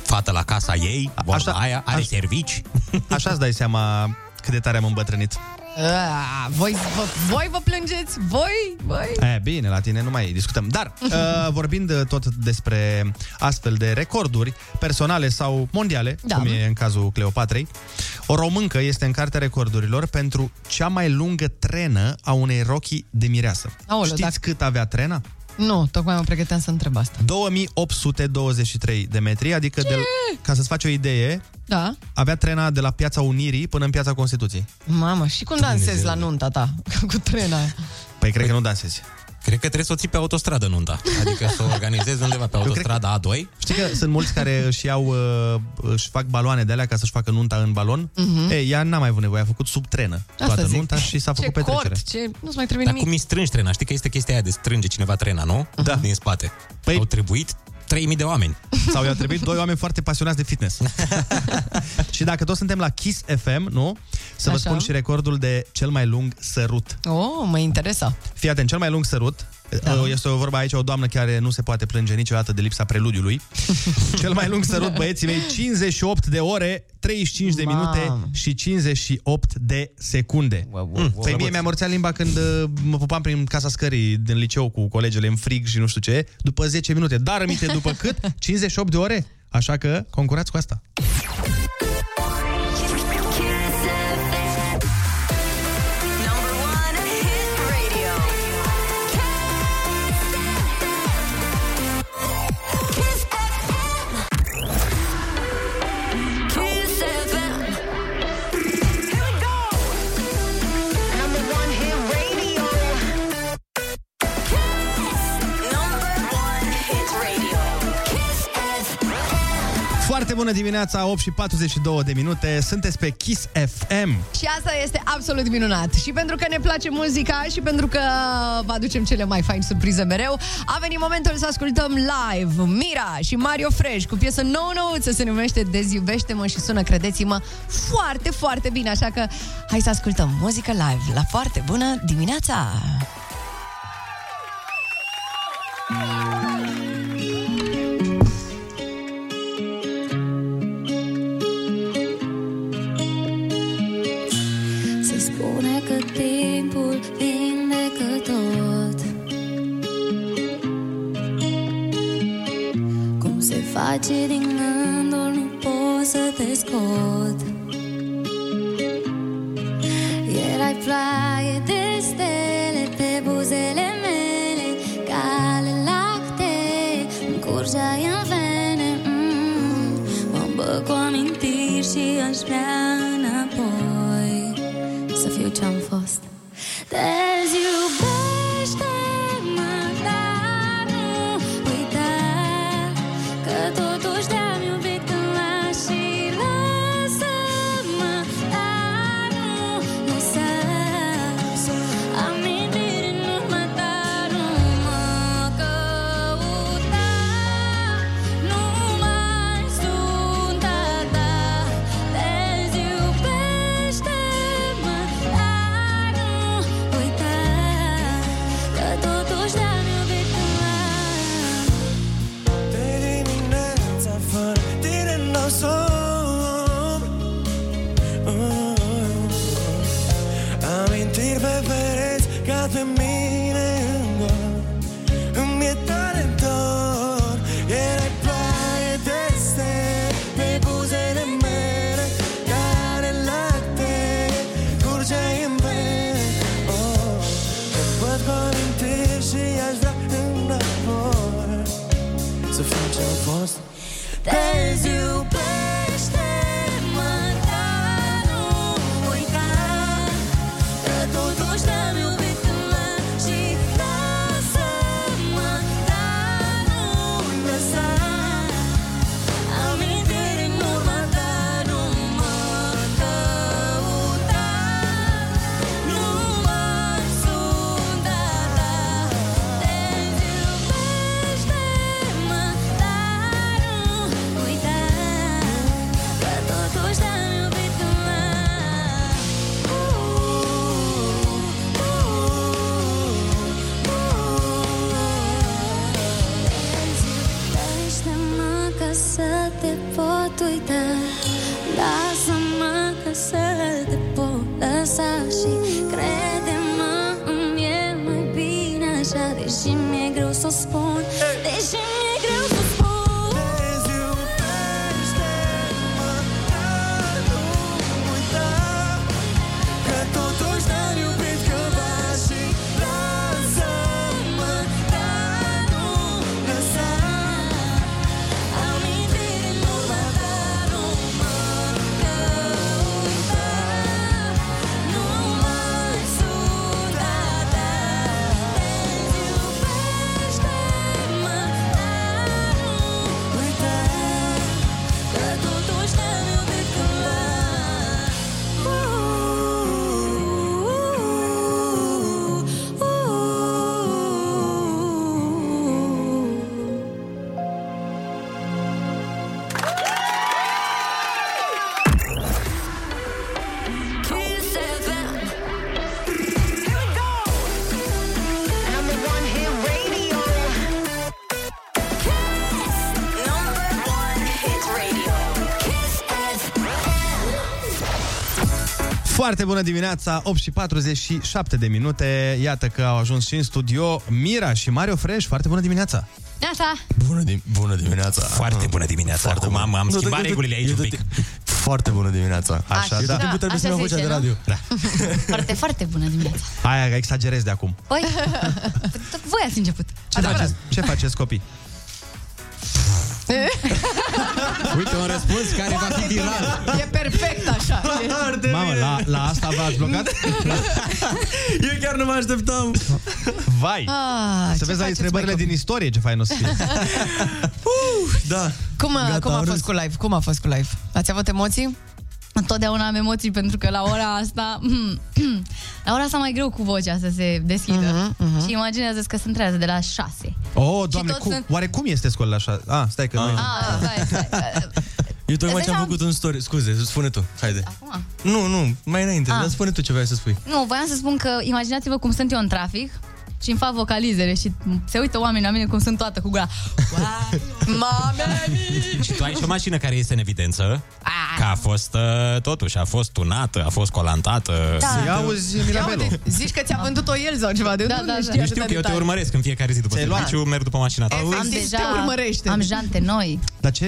fată la casa ei, vorba Așa- aia, are așa- servici. Așa îți dai seama cât de tare am îmbătrânit. Ah, voi, vă, voi vă plângeți? Voi? Voi? E, bine, la tine nu mai discutăm. Dar, uh, vorbind uh, tot despre astfel de recorduri personale sau mondiale, Da. cum e în cazul Cleopatrei, o româncă este în cartea recordurilor pentru cea mai lungă trenă a unei rochii de mireasă. Aoleu, Știți dacă- cât avea trena? Nu, tocmai mă pregăteam să întreb asta. 2823 de metri, adică, de, ca să-ți faci o idee, Da. avea trena de la Piața Unirii până în Piața Constituției. Mamă, și cum dansezi la nunta ta cu trena aia? Păi cred că nu dansezi. Cred că trebuie să o ții pe autostradă nunta. Adică să o organizezi undeva pe autostrada A2. Știi că sunt mulți care își iau, uh, își fac baloane de alea ca să-și facă nunta în balon? Mhm. Ei, ea n-a mai avut nevoie, a făcut sub trenă Asta toată zic. nunta și s-a făcut ce petrecere. cort, ce... Nu-ți mai trebuie Dar nimic. cum îi strângi trena? Știi că este chestia aia de strânge cineva trena, nu? Da. Din spate. Păi- Au trebuit 3000 de oameni. Sau i-au trebuit doi oameni foarte pasionați de fitness. și dacă toți suntem la Kiss FM, nu? Să vă Așa. spun și recordul de cel mai lung sărut. Oh, mă interesa. Fii atent, cel mai lung sărut da. Este o vorba aici, o doamnă care nu se poate plânge niciodată de lipsa preludiului. Cel mai lung sărut, băieții mei, 58 de ore, 35 de minute Mamă. și 58 de secunde. Wow, wow, Mm. wow. Păi mie mi-a morțea limba când uh, mă pupam prin casa scării din liceu cu colegele în frig și nu știu ce, după 10 minute. Dar aminte după cât? 58 de ore. Așa că concurați cu asta. Bună dimineața, 8 și 42 de minute, sunteți pe Kiss FM. Și asta este absolut minunat. Și pentru că ne place muzica și pentru că vă aducem cele mai faine surprize mereu, a venit momentul să ascultăm live Mira și Mario Fresh cu piesă nouă nouță, se numește Deziubește-mă și sună, credeți-mă, foarte, foarte bine. Așa că hai să ascultăm muzică live la foarte bună dimineața! Se să te scot. Erai ploaie Foarte bună dimineața, 8 și 47 de minute. Iată că au ajuns și în studio Mira și Mario Fresh. Foarte bună dimineața! Așa. Bună, dim- bună dimineața! Foarte bună dimineața! Foarte Acum am, am Nu, schimbat du- du- regulile aici un du- pic. Foarte bună dimineața. Așa, Așa, da. da, trebuie să așa iau se vocea de zice, radio. Da. Foarte, foarte bună dimineața. Aia, exagerez de acum. Păi, voi ați început. Ce faceți, ce faceți copii? Uite un răspuns care va fi viral. E perfect așa. Așa. Mamă, la, la asta v-ați blocat? Eu chiar nu mă așteptam. Vai! Ah, să ce vezi la faceți, întrebările mai din istorie ce fain o să fie. Da. Cum, Gata, cum a am fost râs. cu live? Cum a fost cu live? Ați avut emoții? Întotdeauna am emoții pentru că la ora asta la ora asta mai greu cu vocea să se deschidă. Mhm, Și imaginează că se întrează de la 6. Oh, doamne, toți cum, sunt- oare cum este școala așa? Ah, stai că nu e. Ah, stai, stai. Eu tocmai Îți ce-am dai făcut un story. Scuze, spune tu. Haide. Acum? Nu, nu, mai înainte. Ah. Dar spune tu ce vrei să spui. Nu, voiam să spun că imaginați-vă cum sunt eu în trafic și îmi fac vocalizele și se uită oamenii la mine cum sunt toată cu gura. Mame Și tu ai și o mașină care este în evidență, că a fost, uh, totuși, a fost tunată, a fost colantată. Da. Să-i auzi Ia Mirabelo. uite, zici că ți-a vândut o el sau ceva de Da, unde da, da. știi Eu atâtea știu că eu te detalii? urmăresc în fiecare zi după Ți-ai luat? serviciu, merg după mașina ta. Efectiv, Am te deja urmărește. am jante noi. Dar ce,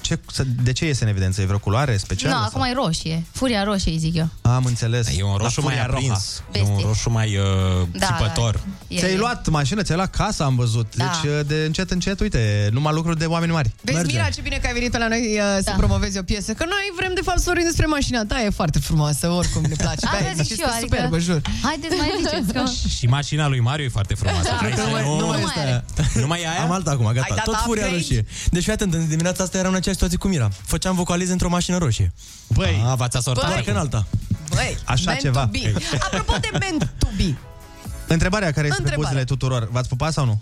ce, de ce iese în evidență? E vreo culoare specială? Nu, acum e roșie. Furia roșie, îi zic eu. sau? Am înțeles. E un La roșu mai furia roja. aprins. E un Bestie. roșu mai uh, Da, țipător. da. E- Ți-ai e- luat mașină, ți-ai luat casa, am văzut. Da. Deci, de încet, încet, uite, numai lucruri de oameni mari. Vezi, Merge. Mira, ce bine că ai venit pe la noi uh, să Da. promovezi o piesă. Că noi vrem, de fapt, să vorbim despre mașina ta. E foarte frumoasă, oricum ne place. Asta Da, zic și și eu, este adică... superbă, jur. Haideți, mai ziceți că... Și mașina lui Mario e foarte frumoasă. Hai să nu mai- nu... nu mai este aia. Nu mai e aia? Am alta acum, Ai gata. dat Tot furia upgrade? roșie. Deci, fii atent, în dimineața asta eram în aceeași situație cu Mira. Făceam vocalize într-o mașină roșie. Băi, A, v-ați asortat Băi. Parcă în alta. Băi, Așa meant ceva. To be. Apropo de meant to be. Întrebarea care este pe Întrebare. buzele tuturor. V-ați pupat sau nu?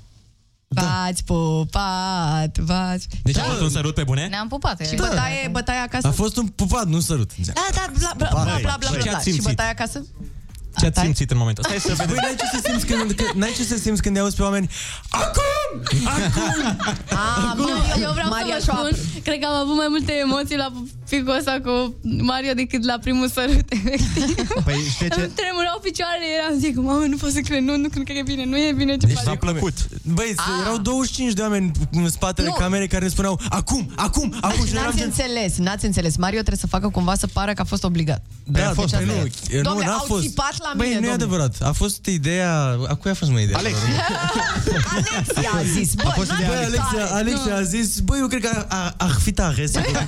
V-ați pupat, v-ați... Deci a fost un sărut pe bune? Ne-am pupat. Și Da. bătaie, bătaie acasă? A fost un pupat, nu un sărut. Da, da, bla, bla, bla, bla, bla, bla, Ce bla. ați Și simțit? bătaie acasă? Ce ați simțit în momentul ăsta? Hai să Băi, n-ai ce să simți când, când, n-ai ce să simți când auzi pe oameni Acum! Ah, Eu, eu vreau Maria să vă Șoapă. spun, cred că am avut mai multe emoții la picul ăsta cu Mario decât la primul sărut, efectiv. Păi știi ce? Îmi tremurau picioarele, eram zic, mamă, nu pot să cred, nu, nu cred că e bine, nu e bine ce Deci faci. v-a plăcut. Băi, ah. erau 25 de oameni în spatele Nu. camerei care ne spuneau Acum, acum, acum și noi eram N-ați gen... înțeles, n-ați înțeles. Mario trebuie să facă cumva să pară că a fost obligat. Da, a a fost, fost, păi nu, nu. nu, Doamne, n-a au fost. țipat la Băi, mine, nu e domne. adevărat. A fost ideea... A cui a fost mai ideea? Alex. Alexia a zis, bă, A fost n-ați ideea Băi, zis Alexia, tare. Alexia a zis, băi, eu cred că a- ar fi tare să fac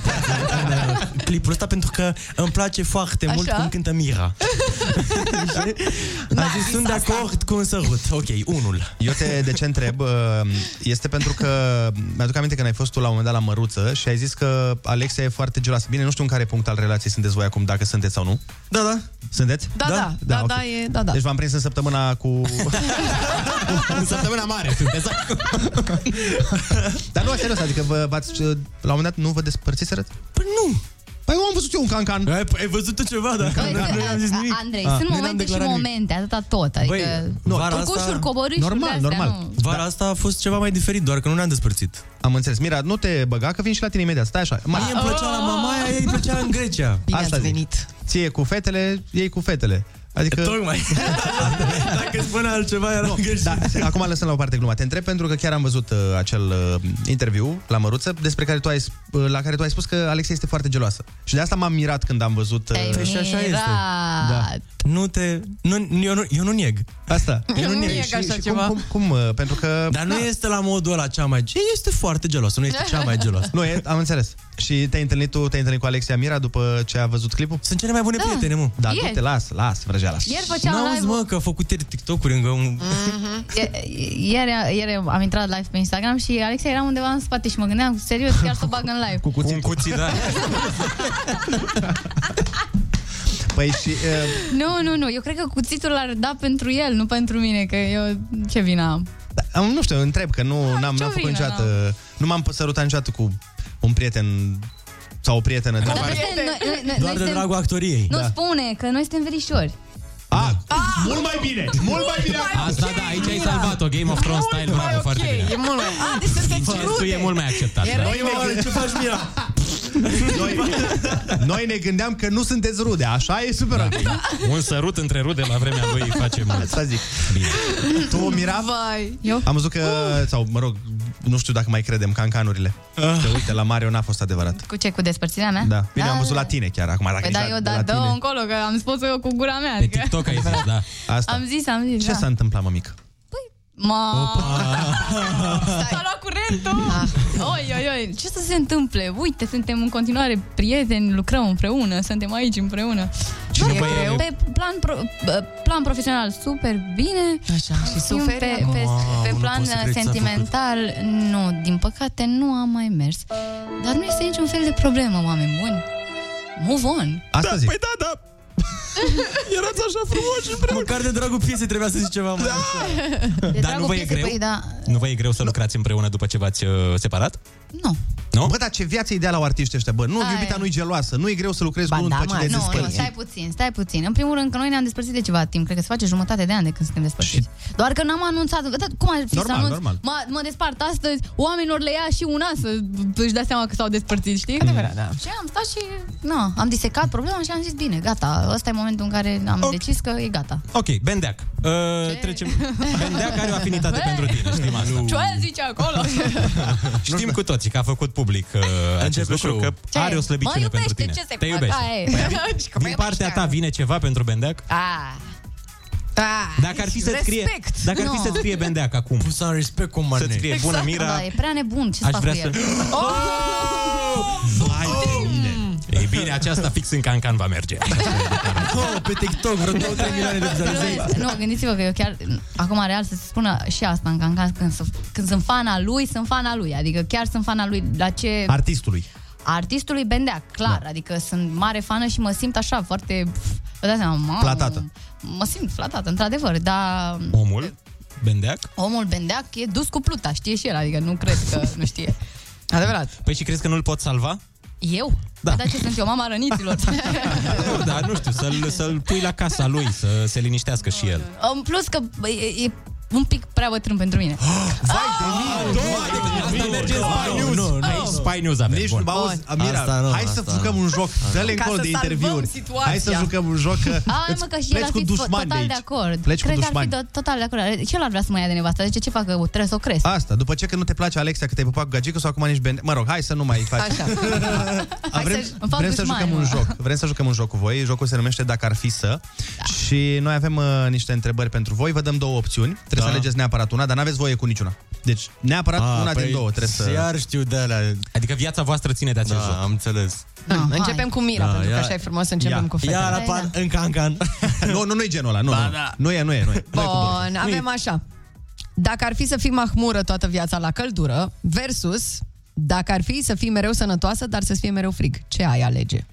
în uh, clipul ăsta pentru că îmi place foarte Așa? mult cum cântă Mira. N-a a zis, zis sunt de asta. acord cu un sărut. Ok, unul. Eu te, de ce întreb, uh, este pentru că mi-aduc aminte când ai fost tu la un moment dat la Măruță și ai zis că Alexia e foarte geloasă. Bine, nu știu în care punct al relației sunteți voi acum, dacă sunteți sau nu. Da, da. Sunteți? Da, da, da, ok. da, e, da, da. Deci v-am prins în săptămâna cu... În săptămâna mare sunteți Dar nu, serios, adică vă, v-ați, la un moment dat nu vă despărțiseră? Păi nu. Păi eu am văzut eu un cancan. Ai, ai văzut tu ceva, da? Băi, Nu i-am zis nimic. Andrei, Ah, sunt nu i-am momente și declarat nimic. momente, atâta tot. Adică Băi, nu, vara urcușuri, asta... coborâșuri Normal, de-astea, normal. Nu. Vara asta a fost ceva mai diferit, doar că nu ne-am despărțit. Am înțeles. Mira, nu te băga că vin și la tine imediat. Stai așa. Mai, Mie îmi plăcea la mamaia, ei îi plăcea în Grecia. Bine Asta ați zic. venit. ție cu fetele, ei cu fetele. Adică... Tocmai. Dacă spune altceva, era greșit. Da, acum lăsăm la o parte gluma. Te întreb pentru că chiar am văzut uh, acel uh, interviu la Măruță despre care tu ai, sp- uh, la care tu ai spus că Alexia este foarte geloasă. Și de asta m-am mirat când am văzut... Te-ai Uh, Păi și așa este. mirat. Da. Nu te... Nu, eu, nu, eu nu neg. Asta. Eu nu neg. neg și, așa și ceva. Cum, cum, cum, uh, pentru că... Dar nu este la modul ăla cea mai... Ce este foarte gelosă, nu este cea mai gelosă. Nu, e, am înțeles. Și te-ai întâlnit tu, te-ai întâlnit cu Alexia Mira după ce a văzut clipul? Sunt cele mai bune Da. prietene, mă. Da, Ieri. du-te, las, las, vrăjeala. Ieri făceam N-auzi, live mă, că a făcut ieri TikTok-uri încă un... Ieri, ieri am intrat live pe Instagram și Alexa era undeva în spate și mă gândeam serios chiar să o bag în live. Cu Cu un cuțitul. cuțit, da. Păi și... Uh, Nu, nu, nu, eu cred că cuțitul l-ar da pentru el, nu pentru mine, că eu ce vină am. da, nu știu, întreb, că nu n-am, ce n-am făcut vină, niciodată... Nu m-am sărutat niciodată cu un prieten sau o prietenă de Dar afară. noi suntem, noi, noi, noi, Doar noi de suntem, dragul actoriei. nu Da. spune că noi suntem verișori. Ah, mult mai bine! Mult mai bine! Asta da, aici ai salvat-o, Game of Thrones style, bravo, foarte ok, bine. e mult mai... A, deci sunteți Incestuul rude. e mult mai acceptat. E da. Noi ne, ce faci, Mira? noi, noi ne gândeam că nu sunteți rude, așa e super ok. Un sărut între rude la vremea lui face mult. Asta zic. Bine. Tu, Mira, Vai. Eu? am văzut că, sau mă rog, nu știu dacă mai credem cancanurile. Că uite, la Mario n-a fost adevărat. Cu ce? Cu despărțirea mea? Da. Bine, Da, am văzut da. la tine chiar acum. Dacă Păi ești da, la, eu de da, la dă tine. încolo, că am spus eu cu gura mea. Pe Adică... TikTok ai zis, da. Asta. Am zis, am zis, Ce da. s-a întâmplat, mămică? Ma... S-a luat curentul! Oi, oi, oi, ce să se întâmple? Uite, suntem în continuare prieteni, lucrăm împreună, suntem aici împreună. Și Doar nu că vă e- pe plan, pro, plan profesional super bine. Așa, și Pe, suferi pe, acum? pe, Mamă, pe nu plan pot să cred ce s-a sentimental, nu, din păcate nu am mai mers. Dar nu este niciun fel de problemă, oameni buni. Move on. Asta zic. Păi da, da. Erați așa frumoși împreună. Măcar de dragul piesei trebuia să zici ceva mai așa. De Dar dragul nu vă e piesei, greu? Păi, da, Nu vă e greu să lucrați împreună după ce v-ați uh, separat? nu. Nu? Bă, dar ce viață ideală au artiștii ăștia, bă. Nu, Aia iubita e. nu-i geloasă. Nu e greu să lucrezi Ba cu unul da, după ce mă, te Nu, nu, despărți. stai puțin, stai puțin. În primul rând că noi ne-am despărțit de ceva timp, cred că se face jumătate de an de când suntem despărțiți. Doar că n-am anunțat, da, cum ar fi Normal, să anunț? normal. Mă, mă despart astăzi, oamenilor le ia și una să își dea seama că s-au despărțit, știi? Adevărat, da. Și am stat și, na, am disecat problema și am zis, bine, gata, ăsta e momentul în care am Ok. decis că e gata. Ok, Bendeac. Uh, trecem. Bendeac are o afinitate pentru tine, știm asta. Ce aia zice acolo? Știm cu toții că a făcut public uh, acest Începe lucru, show-ul. că Ce? are o slăbiciune Mă pentru iubește, tine. ce se Te fac? iubește. Aia e. Și că mă Din partea iubește. ta vine ceva pentru Bendeac? Ah. Ah, Dacă ar fi să scrie, respect. dacă ar fi Nu. să scrie Bendeac acum, Pus am respect cu mane. să-ți scrie bună Mira, Da, e prea nebun, ce să aș fac vrea cu să... el? Vai de mine. Ei bine, aceasta fix în cancan va merge. Oh, pe TikTok vreo 2-3 milioane de vizualizări. Nu, gândiți-vă că eu chiar, acum real să se spună și asta în cancan, când, sunt- când sunt fana lui, sunt fana lui. Adică chiar sunt fana lui la ce... Artistului. artistului Bendeac, clar. Da. Adică sunt mare fană și mă simt așa foarte... Vă dați seama, mamă, Flatată. Mă simt flatată, într-adevăr, dar Omul, Bendeac? omul Bendeac e dus cu pluta, știe și el, adică nu cred că nu știe. Adevărat. Păi și crezi că nu-l pot salva? Eu? Da. Dar ce sunt eu, mama răniților? Nu, dar nu știu, să-l, să-l pui la casa lui, să se liniștească și el. În plus că bă, e, e un pic prea bătrân pentru mine. Asta merge în Aici Spy News avem. Nici Bun. nu, auzi, Amira, Asta nu, hai să asta jucăm nu. un joc. Dă-le Ca încolo să de salvăm interviuri. situația. Hai să jucăm un joc că Ai îți mă, că și el pleci ar cu fi dușmani total de de, aici. acord. Pleci cu Cred că ar fi dușmani. do- total de acord. Și el ar vrea să mă ia de nevastă. De ce, ce fac? Că trebuie să o cresc. Asta, după ce că nu te place Alexia că te-ai pupat cu gagică sau acum nici Ben... Mă rog, hai să nu mai faci. Așa. A, vrem, să- îmi fac vrem să dușmani, jucăm un mă. joc. Vrem să jucăm un joc cu voi. Jocul se numește Dacă ar fi să. Da. Și noi avem uh, niște întrebări pentru voi. Vă dăm două opțiuni. Trebuie Da. să alegeți neapărat una, dar n-aveți voie cu niciuna. Deci, neapărat Ah, una păi, din două trebuie să... Iar știu de alea. Adică viața voastră ține de acest Da, joc. am înțeles. No, Începem cu Mira, Da, pentru că ia- așa e frumos să începem ia- cu fetele. Iar apar în cancan. Nu, nu, nu e genul ăla. Nu, Ba nu. da. nu e, nu e, nu e. Nu e cu bărbat. Bun, avem așa. Dacă ar fi să fii mahmură toată viața la căldură versus dacă ar fi să fii mereu sănătoasă, dar să-ți fie mereu frig. Ce ai alege?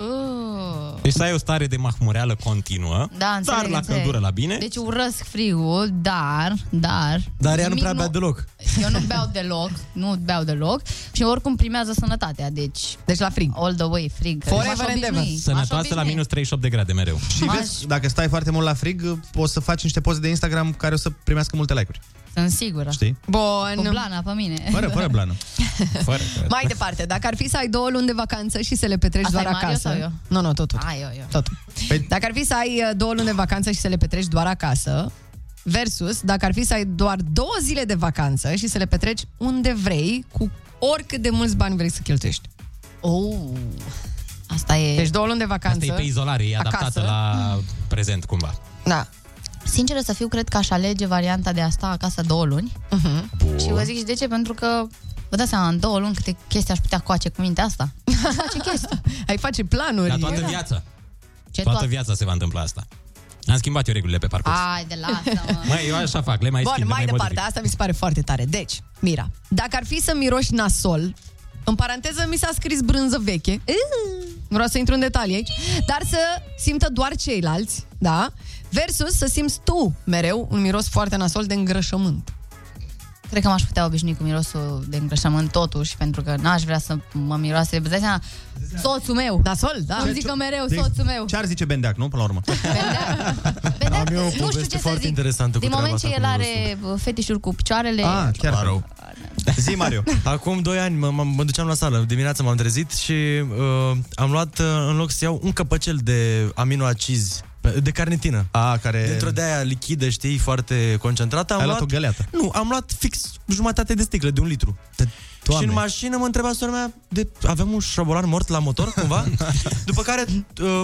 Uh. Deci să ai o stare de mahmureală continuă, Da, înțeleg, dar la înțeleg. căldură la bine. Deci urăsc frigul, dar, dar... Dar ea nu nimic prea bea deloc. Eu nu beau deloc, nu beau deloc și oricum primează sănătatea, deci... Deci la frig. All the way, frig. Forever M-aș and obișnui, ever. m-aș Sănătoasă la obișnui. minus 38 de grade mereu. Și M-aș- vezi, dacă stai foarte mult la frig, poți să faci niște poze de Instagram care o să primească multe like-uri. Sunt sigură. Știi? Cu Bun. blana pe mine. Fără, fără blană. Fără, fără. Mai departe, dacă ar fi să ai două luni de vacanță și să le petreci Asta doar e Mario acasă. sau eu? Nu, nu, totul. Ai, eu, eu. Totul. Păi- Dacă ar fi să ai uh, două luni de vacanță și să le petreci doar acasă, versus dacă ar fi să ai doar două zile de vacanță și să le petreci unde vrei, cu oricât de mulți bani vrei să cheltuiești. Oh. Asta e... Deci două luni de vacanță. Asta e pe izolare, e adaptată acasă. la prezent cumva. Da. Sinceră să fiu, cred că aș alege varianta de a sta acasă două luni. Uh-huh. Și vă zic și de ce, pentru că Vă dați seama, în două luni câte chestii aș putea coace cu mintea asta? Aș face chestii. Ai face planuri. Dar toată viața. Ce Toată toată? viața se va întâmpla asta. Am schimbat eu regulile pe parcurs. Ai, de lasă, mă. Mai eu așa fac, le mai Bun, schimb, le mai mai departe, modific. asta mi se pare foarte tare. Deci, Mira, dacă ar fi să miroși nasol, în paranteză mi s-a scris brânză veche, nu vreau să intru în detalii aici, dar să simtă doar ceilalți, da? Versus să simți tu mereu un miros foarte nasol de îngrășământ. Cred că m-aș putea obișnui cu mirosul de îngrășământ totuși, pentru că n-aș vrea să mă miroase. Vă dați seama, soțul meu. Nasol, da. Îmi zic că mereu, Deci, soțul meu. Ce ar zice Bendeac, nu? Până la urmă. Vedea, Am eu o nu știu poveste ce să foarte zic. interesantă cu Din treaba moment ce asta el cu are uh, fetișuri cu picioarele, Ah, chiar. Maro. Zi, Mario. Acum 2 ani mă, mă, mă duceam la sală, dimineața m-am trezit și uh, am luat uh, în loc să iau un căpăcel de aminoacizi de carnitină. A, care... Dintr-o de aia lichidă, știi, foarte concentrată. Am Ai luat o găleată. Nu, am luat fix jumătate de sticlă, de un litru. Doamne. Și în mașină mă întreba sora mea, de, aveam un șobolan mort la motor, cumva? După care uh,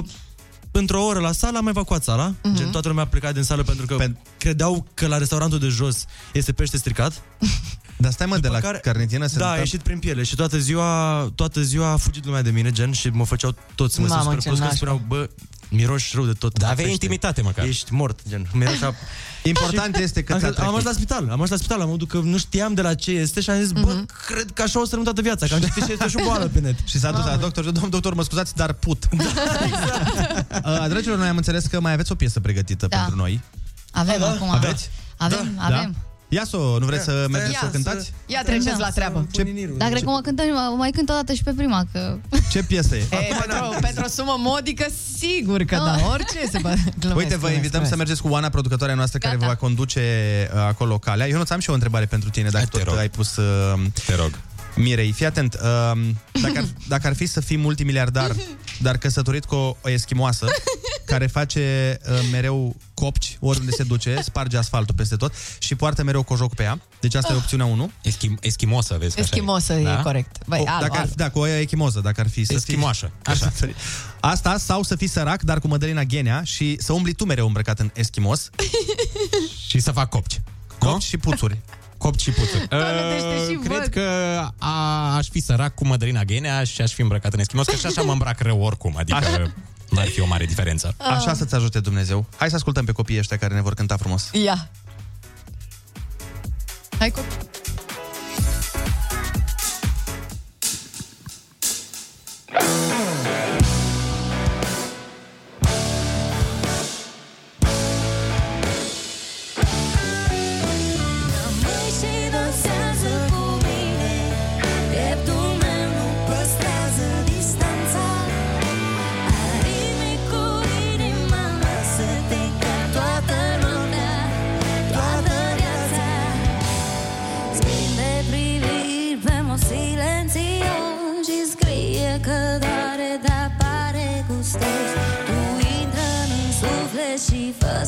într-o oră la sală, am evacuat sala. Mhm. Uh-huh. Gen, toată lumea a plecat din sală pentru că credeau că la restaurantul de jos este pește stricat. Dar stai mă, de la care- carnitină se Da, a întâmplă- ieșit prin piele și toată ziua, toată ziua a fugit lumea de mine, gen, și mă făceau toți să mă simt Mamă, super ce prost, că nașpa. spuneau, bă, miroși rău de tot. Dar la aveai pește. intimitate măcar. Ești mort, gen. Miroșea... Important este că am, ți-a am trecut. ajuns la spital, am ajuns la spital, la modul că nu știam de la ce este și am zis, bă, Mhm. cred că așa o să rămân toată viața, că am citit și este și o boală pe net. Și s-a dus la doctor și domn doctor, mă scuzați, dar put. Da, exact. Dragilor, noi am înțeles că mai aveți o piesă pregătită Da. pentru noi. Avem acum. Aveți? Avem, Da. avem. Ia-o, nu vreți să mergeți Ia să o să- cântați? Ia treceți la treabă. Ce, Dar cred că mă cântăm, mai cânt o dată și pe prima, că... ce piesă e? Ei, pentru, pentru o sumă modică, sigur că da, orice se bă... glumesc, Uite, vă glumesc, invităm glumesc. să mergeți cu Oana, producătoarea noastră, care vă va conduce uh, acolo calea. Eu nu am și eu o întrebare pentru tine, dacă tot ai pus... Uh, Te rog. Mirei, fii atent. Uh, dacă, ar, dacă ar fi să fii multimiliardar, dar căsătorit cu o, o eschimoasă, care face uh, mereu copci oriunde se duce, sparge asfaltul peste tot și poartă mereu cojocul pe ea. Deci asta e opțiunea 1. Eschim, eschimosă, vezi că așa Eschimosă e Da? corect. Băi, O, alb, dacă ar, alb. da, cu o echimoză, dacă ar fi să Eschimoașă, fii... Așa. Asta sau să fii sărac, dar cu Mădălina Ghenea și să umbli tu mereu îmbrăcat în eschimos. și să fac copci. Copci și puțuri. Copci și puțuri. gândește și cred văd. că a, aș fi sărac cu Mădălina Ghenea și aș fi îmbrăcat în eschimos, că și așa mă îmbrac rău oricum, adică Așa. nu ar fi o mare diferență. Așa să-ți ajute Dumnezeu. Hai să ascultăm pe copiii ăștia care ne vor cânta frumos. Ia. Hai cu... Rămâi suflet și fă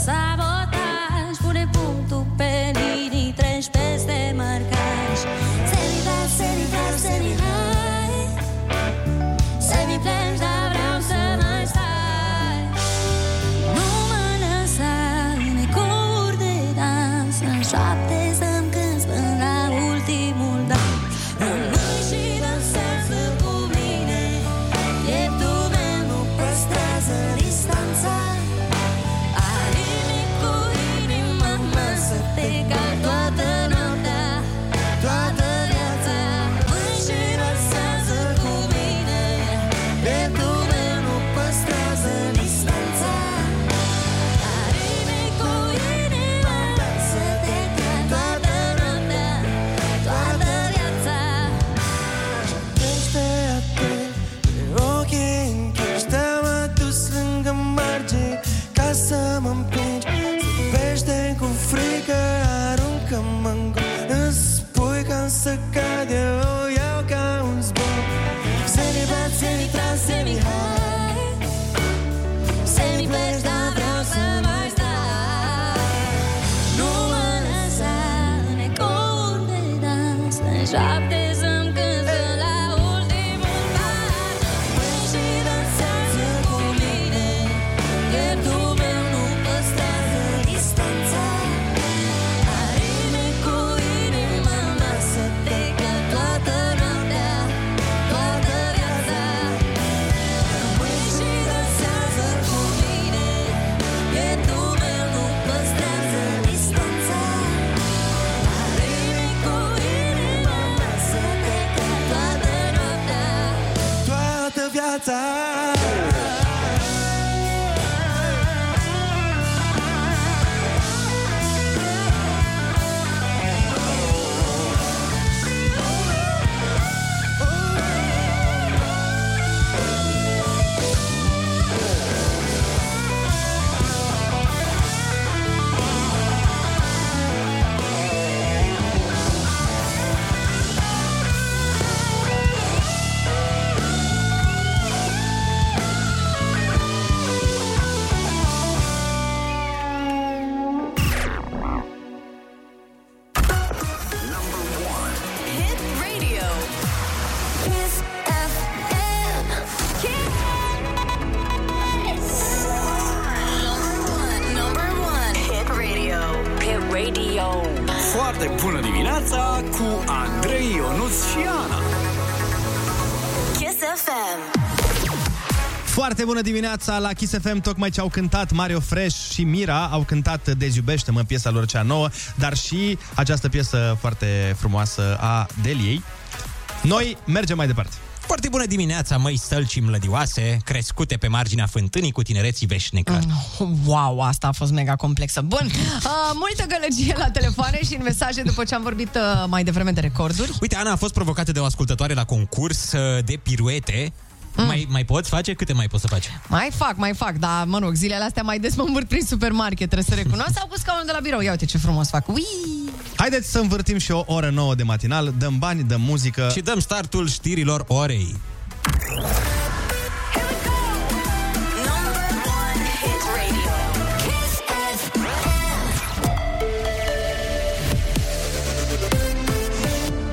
dimineața cu Andrei Ionuț și Ana. Kiss FM. Foarte bună dimineața la Kiss FM, tocmai ce au cântat Mario Fresh și Mira, au cântat Deziubește-mă, piesa lor cea nouă, dar și această piesă foarte frumoasă a Deliei. Noi mergem mai departe. Foarte bună dimineața, măi stălci mlădioase, crescute pe marginea fântânii cu tinereții veșnică. Wow, asta a fost mega complexă. Bun, uh, multă gălăgie la telefoane și în mesaje după ce am vorbit uh, mai devreme de recorduri. Uite, Ana a fost provocată de o ascultătoare la concurs uh, de piruete. Mm. Mai, mai poți face? Câte mai poți să faci? Mai fac, mai fac, dar mă rog, zilele astea mai des mă învârt prin supermarket, trebuie să recunosc. Sau pus scaunul de la birou. Ia uite ce frumos fac. Ui! Haideți să învârtim și o oră nouă de matinal, dăm bani, dăm muzică. Și dăm startul știrilor orei. Hit radio. Kiss FM.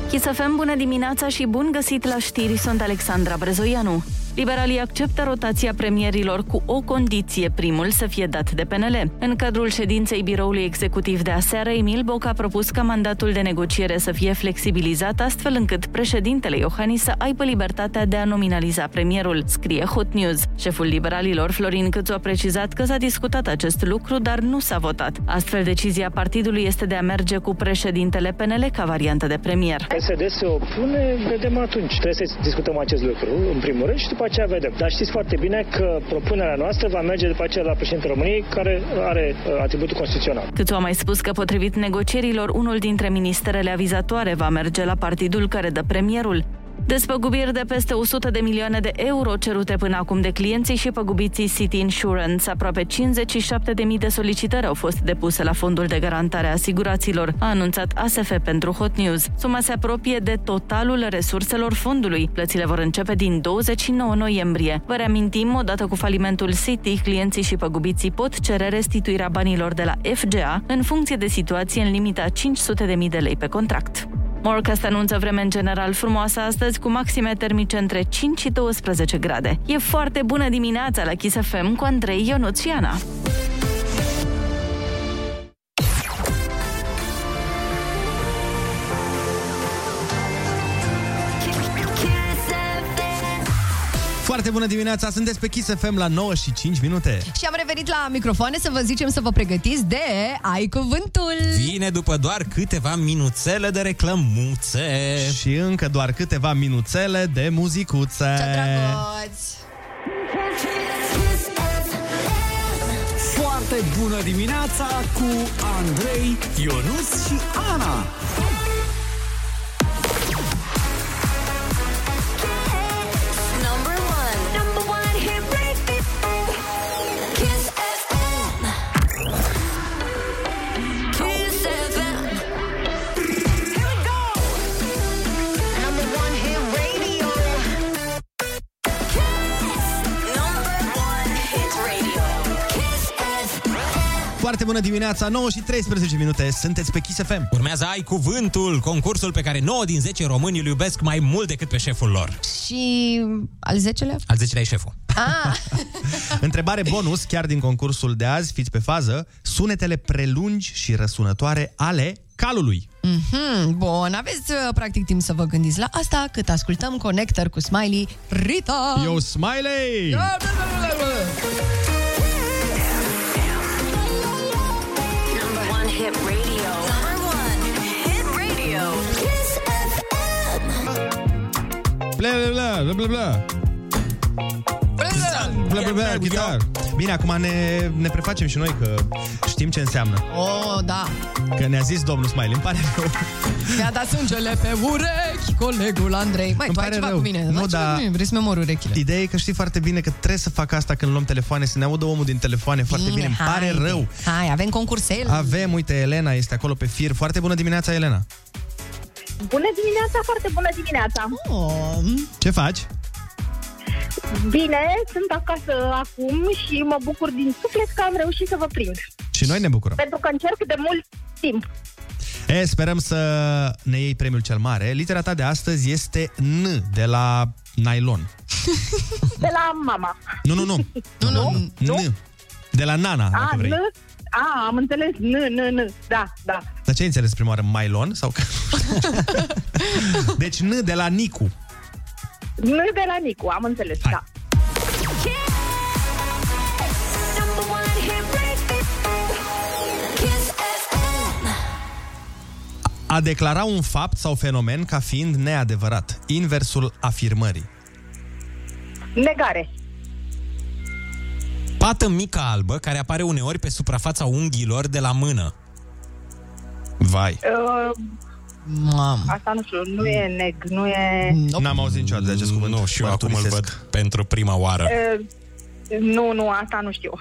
Chisafem, bună dimineața și bun găsit la știri, sunt Alexandra Brezoianu. Liberalii acceptă rotația premierilor cu o condiție, primul să fie dat de PNL. În cadrul ședinței biroului executiv de aseară, Emil Boc a propus ca mandatul de negociere să fie flexibilizat astfel încât președintele Iohannis să aibă libertatea de a nominaliza premierul, scrie Hot News. Șeful liberalilor, Florin Câțu, a precizat că s-a discutat acest lucru, dar nu s-a votat. Astfel, decizia partidului este de a merge cu președintele PNL ca variantă de premier. PSD se opune, vedem atunci. Trebuie să discutăm acest lucru, în primul rând, și după aceea vedem. Dar știți foarte bine că propunerea noastră va merge după aceea la președintele României, care are uh, atributul constituțional. Câțu a mai spus că, potrivit negocierilor, unul dintre ministerele avizatoare va merge la partidul care dă premierul. Despăgubiri de peste 100 de milioane de euro cerute până acum de clienții și păgubiții City Insurance. Aproape 57.000 de solicitări au fost depuse la Fondul de Garantare a Asiguraților, a anunțat ASF pentru Hot News. Suma se apropie de totalul resurselor fondului. Plățile vor începe din 29 noiembrie. Vă reamintim, odată cu falimentul City, clienții și păgubiții pot cere restituirea banilor de la FGA în funcție de situație în limita 500.000 de lei pe contract. Morcast anunță vreme în general frumoasă astăzi cu maxime termice între 5 și 12 grade. E foarte bună dimineața la Kiss FM cu Andrei Ionuț Foarte bună dimineața, sunteți pe Kiss FM la 9 și 5 minute. Și am revenit la microfoane să vă zicem să vă pregătiți de Ai Cuvântul. Vine după doar câteva minuțele de reclămuțe. Și încă doar câteva minuțele de muzicuțe. Ce drăguți! Foarte bună dimineața cu Andrei, Ionuț și Ana. Foarte bună dimineața, 9 și 13 minute, sunteți pe Kiss FM. Urmează Ai Cuvântul, concursul pe care 9 din 10 români îl iubesc mai mult decât pe șeful lor. Și al 10-lea? Al 10 e șeful. Ah, Întrebare bonus, chiar din concursul de azi, fiți pe fază, sunetele prelungi și răsunătoare ale calului. mhm, bun, aveți uh, practic timp să vă gândiți la asta cât ascultăm Connector cu Smiley Rita. Yo, Smiley! Da, da, da, da, da. Hit radio. Number one hit radio. Kiss FM. Bla, bla, bla, bla, bla. Bla, bla, bla, chitar. Bine, acum ne, ne prefacem și noi că știm ce înseamnă. Oh, da. Că ne-a zis domnul Smiley, îmi pare rău. Mi-a dat sângele pe urechi colegul Andrei. Mai, Îmi tu ai pare ceva rău. cu mine. Nu, Nu, da. da. Cu mine. Vrei să-mi omor urechile. Ideea e că știi foarte bine că trebuie să fac asta când luăm telefoane, să ne audă omul din telefoane foarte bine. Îmi pare haide. rău. Hai, avem concursel. Avem, uite, Elena este acolo pe fir. Foarte bună dimineața, Elena. Bună dimineața, foarte bună dimineața! Oh. Ce faci? Bine, sunt acasă acum și mă bucur din suflet că am reușit să vă prind. Și noi ne bucurăm. Pentru că încerc de mult timp. E, sperăm să ne iei premiul cel mare. Litera ta de astăzi este N, de la nylon. De la mama. Nu, nu, nu. Nu, nu, N. De la Nana, A, dacă vrei. N, A, am înțeles. N, n, n. Da, da. Dar ce ai înțeles prima oară? Mailon? Sau că... deci N de la Nicu. N de la Nicu, am înțeles, da. A declara un fapt sau fenomen ca fiind neadevărat. Inversul afirmării. Negare. Pată mică albă care apare uneori pe suprafața unghiilor de la mână. Vai. Uh, Mam. asta nu știu, nu e neg, nu e... N-am auzit niciodată de acest cuvânt. Nu, și eu acum îl văd pentru prima oară. Uh, nu, nu, asta nu știu.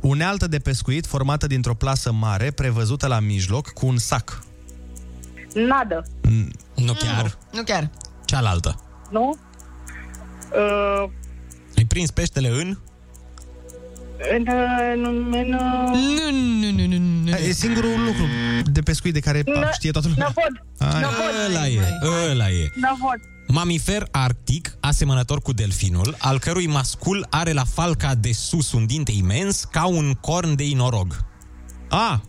Unealtă de pescuit formată dintr-o plasă mare, prevăzută la mijloc, cu un sac. Nadă, Nu chiar. Nu chiar. Cealaltă. nu? Uh, Ai prins peștele în? În, în, în, Nu, nu, nu, nu, nu. E singurul lucru de pescuit de care Nă- știe toată lumea. Năvod. Ai. Năvod. Ăla e, ăla e. Năvod. Mamifer arctic, asemănător cu delfinul, al cărui mascul are la falca de sus un dinte imens ca un corn de inorog. A,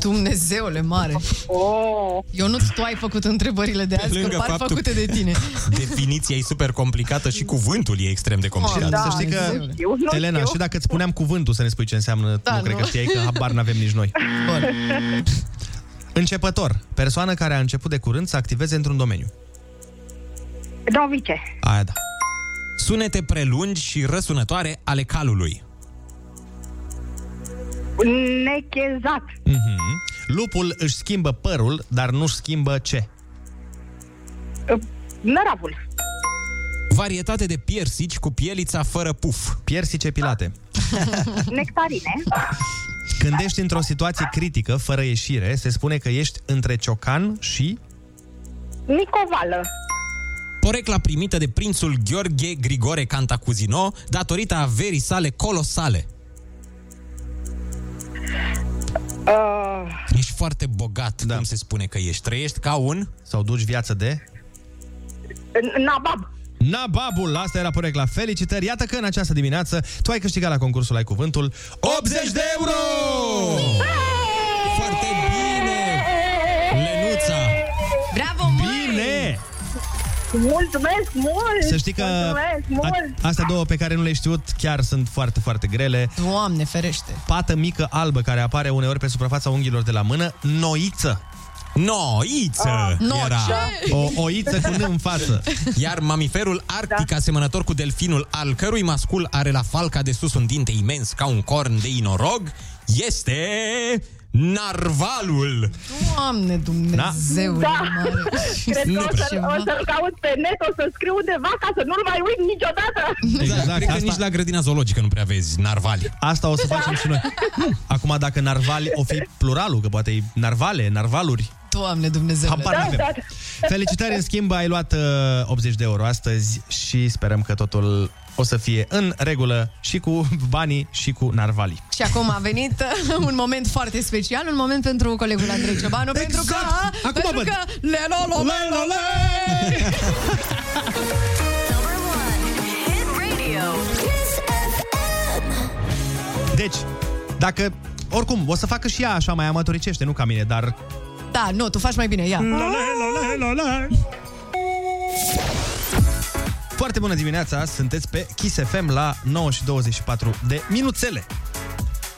Dumnezeule mare. Oh. Eu nu tu ai făcut întrebările de azi, că par făcute de tine. definiția e super complicată și cuvântul e extrem de complicat. da, să știi că, știu, nu Elena, știu. și dacă îți spuneam cuvântul să ne spui ce înseamnă, Da, nu cred nu? că știai că habar n-avem nici noi. Începător. Persoană care a început de curând să activeze într-un domeniu. Novice. Aia da. Sunete prelungi și răsunătoare ale calului. Nechezat. Mhm. Lupul își schimbă părul, dar nu-și schimbă ce? Uh, Năravul. Varietate de piersici cu pielița fără puf. Piersice pilate. Nectarine. Când ești într-o situație critică, fără ieșire, se spune că ești între ciocan și... Nicovală. Porecla primită de prințul Gheorghe Grigore Cantacuzino datorită averii sale colosale. Uh, Ești foarte bogat, da. cum se spune că ești. Trăiești ca un... Sau duci viață de... nabab. Nababul, asta era porecla. Felicitări! Iată că în această dimineață tu ai câștigat la concursul Ai Cuvântul 80 de euro! Foarte Mulțumesc mult! Să știi că Mulțumesc mult! a, astea două pe care nu le-ai știut chiar sunt foarte, foarte grele. Doamne, ferește. Pată mică albă care apare uneori pe suprafața unghiilor de la mână, noiță. Noiță! Ah, no, era. ce? O oiță cu N în față. Iar mamiferul arctic, da. asemănător cu delfinul, al cărui mascul are la falca de sus un dinte imens ca un corn de inorog, este narvalul. Doamne, Dumnezeule Da. mare. Cred Nu că o, prea. să, o să-l caut pe net, o să scriu undeva ca să nu-l mai uit niciodată. Exact, Cred că asta- nici la grădina zoologică nu prea vezi narvali. Asta o să facem și noi. Acum, dacă narvali o fi pluralul, că poate e narvale, narvaluri, Doamne, Dumnezeule. habar n-avem. Felicitări, în schimb, ai luat uh, 80 de euro astăzi și sperăm că totul o să fie în regulă și cu banii și cu narvalii. Și acum a venit uh, un moment foarte special, un moment pentru colegul Andrei Ciobanu, pentru că, Acum pentru văd. că lelo, lo, lelo, le. Deci, dacă... Oricum, o să facă și ea așa mai amatoricește, nu ca mine, dar... Da, nu, tu faci mai bine, ia. Foarte bună dimineața, sunteți pe Kiss FM la 9 și 24 de minuțele.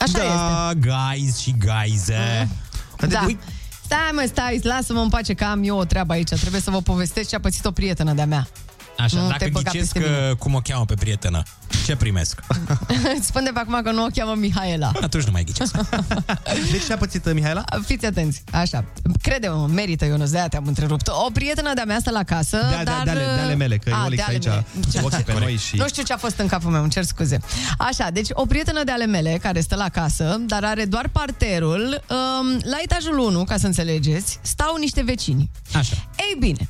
Așa da, guys și guize. Da. Stai mă, stai, lasă-mă în pace că am eu o treabă aici. Trebuie să vă povestesc ce a pățit o prietenă de-a mea. Așa, Nu dacă te băga ghicesc peste că, cum o cheamă pe prietenă, ce primesc? Îți spun de pe acum că nu o cheamă Mihaela. Atunci nu mai ghicesc. Deci ce a pățit uh, Mihaela? Fiți atenți, așa. Crede-mă, merită, Ionuț, de-aia te-am întrerupt. O prietenă de-a mea stă la casă, De- de- dar... de ale- de ale mele, că A, e Olix de ale aici, mele. Ce- ochii pe noi și- Nu știu ce a fost în capul meu, îmi cer scuze. Așa, deci o prietenă de ale mele care stă la casă, dar are doar parterul, um, la etajul 1, ca să înțelegeți, stau niște vecini. Așa. Ei bine,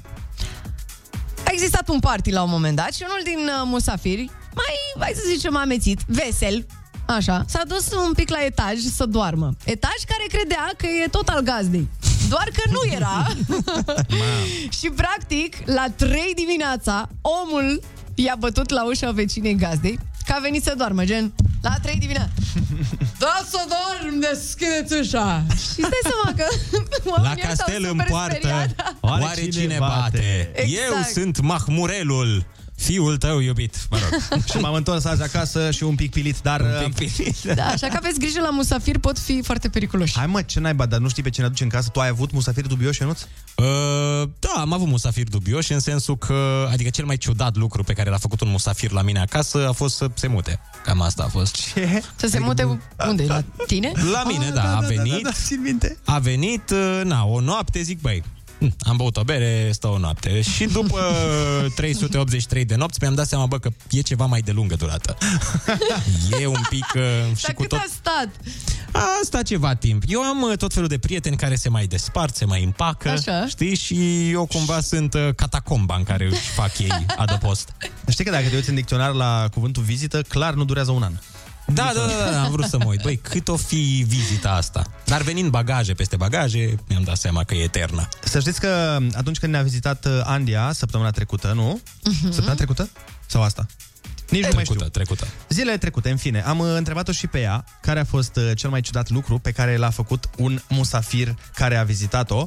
a existat un party la un moment dat și unul din uh, musafiri, mai, hai să zicem, amețit, vesel, așa, s-a dus un pic la etaj să doarmă. Etaj care credea că e tot al gazdei. Doar că nu era. și practic, la 3 dimineața, omul i-a bătut la ușa vecinei gazdei că a venit să doarmă, gen, la 3 dimineața. Da să dorm, deschideți ușa! Și stai seama că La oamenii ăștia castel au în super poartă, speriat. Oare, cine bate? Exact. Eu sunt Mahmurelul, fiul tău iubit. Mă rog. și m-am întors azi acasă și un pic pilit, dar... Un pic pilit. Da, așa că aveți grijă la musafir, pot fi foarte periculoși. Hai mă, ce naiba, dar nu știi pe cine aduci în casă? Tu ai avut musafiri dubioși, Ionuț? Uh, da, am avut musafiri dubioși în sensul că, adică cel mai ciudat lucru pe care l-a făcut un musafir la mine acasă a fost să se mute. Cam asta a fost. Ce? Să se mute unde? La tine? La mine, da, a venit. Da, țin minte. A venit, uh, na, o noapte, zic, băi, hm, am băut o bere, stă o noapte. Și după 383 de nopți mi-am dat seama, bă, că e ceva mai de lungă durată. E un pic... uh, și Dar cu cât tot... a stat? A stat ceva timp. Eu am uh, tot felul de prieteni care se mai despart, se mai împacă, Așa. știi? Și eu cumva sunt uh, catacomba în care își fac ei adăpost. Știi că dacă te uiți în dicționar la cuvântul vizită, clar nu durează un an. Da, da, da, da, am vrut să mă uit. Băi, cât o fi vizita asta? Dar venind bagaje peste bagaje, mi-am dat seama că e eternă. Să știți că atunci când ne-a vizitat uh, Andia săptămâna trecută, nu? Mhm. Săptămâna trecută? Sau asta? Nici nu mai știu. Trecută, trecută. Zilele trecute, în fine, am uh, întrebat-o și pe ea care a fost uh, cel mai ciudat lucru pe care l-a făcut un musafir care a vizitat-o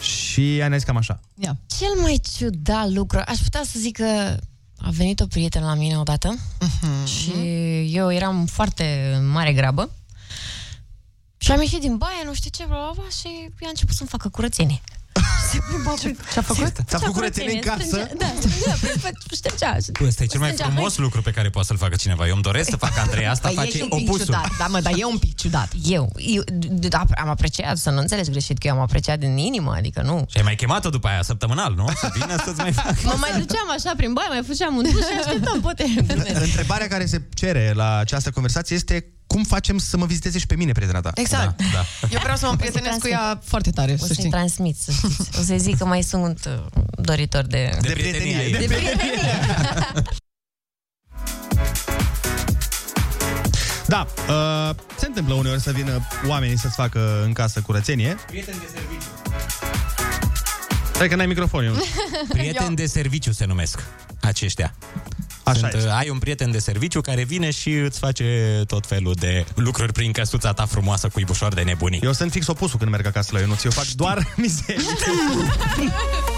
și ea ne-a zis cam așa. Ia. Cel mai ciudat lucru, aș putea să zic că a venit o prietenă la mine odată Mhm. și eu eram foarte în mare grabă și am ieșit din baie, nu știu ce, bla, bla, bla, și ea a început să-mi facă curățenie. Se plimba pe... Ce-a făcut? Ți-a făcut curățenie în casă? Strângea, da, strângea, prin- ștergea. Bă, ăsta e cel mai Strângea frumos lucru pe care poate să-l facă cineva. Eu îmi doresc să fac Andrei asta, Păi e și face un pic opusul. ciudat, Da, mă, dar e un pic ciudat. Eu, eu d- da, am apreciat, să nu înțelegi greșit, că eu am apreciat din inimă, adică nu. Și ai mai chemat-o după aia săptămânal, nu? Să vină să-ți mai fac. Mă mai duceam așa prin baie, mai făceam un duș și așteptam, poate. Întrebarea care se cere la această conversație este cum facem să mă viziteze și pe mine, prietena ta? Exact. Da, da. Eu vreau să mă prietenesc cu ea foarte tare, O să să-i știi. transmit, să știți. O să-i zic că mai sunt uh, doritor de... De prietenie. De De prietenie. Da, uh, se întâmplă uneori să vină oamenii să-ți facă în casă curățenie. Prieteni de serviciu. Stai că n-ai microfon, eu. Prieteni de serviciu se numesc aceștia. Așa Sunt, este. uh, ai un prieten de serviciu care vine și îți face tot felul de lucruri prin căsuța ta frumoasă cu ibușor de nebunii. Eu sunt fix opusul când merg acasă la Ionuț. Eu fac doar mizerii.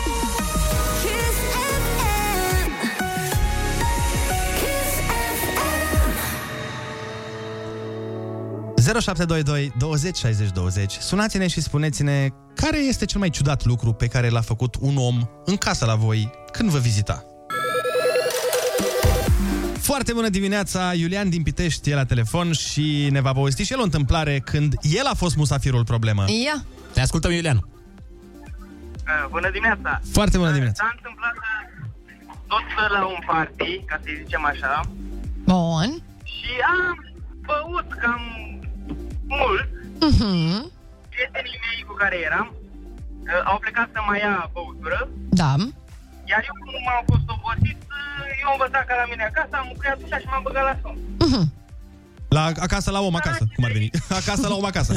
0722 20 60 20. Sunați-ne și spuneți-ne care este cel mai ciudat lucru pe care l-a făcut un om în casă la voi când vă vizita. Foarte bună dimineața, Iulian din Pitești e la telefon și ne va povesti și el o întâmplare când el a fost musafirul problemă. Ia. Te ascultăm, Iulian. Uh, Bună dimineața! Foarte bună dimineața. S-a întâmplat uh, tot la un party, ca să zicem așa, Bun. și am băut cam mult. Mhm. Prietenii mei cu care eram uh, au plecat să mai ia băutură, Da. iar eu cum am fost obosit, uh, eu am învățat ca la mine acasă, am mucreat ușa și m-am băgat la somn. Mhm. La acasă la om acasă, cum ar veni. Acasă la om acasă.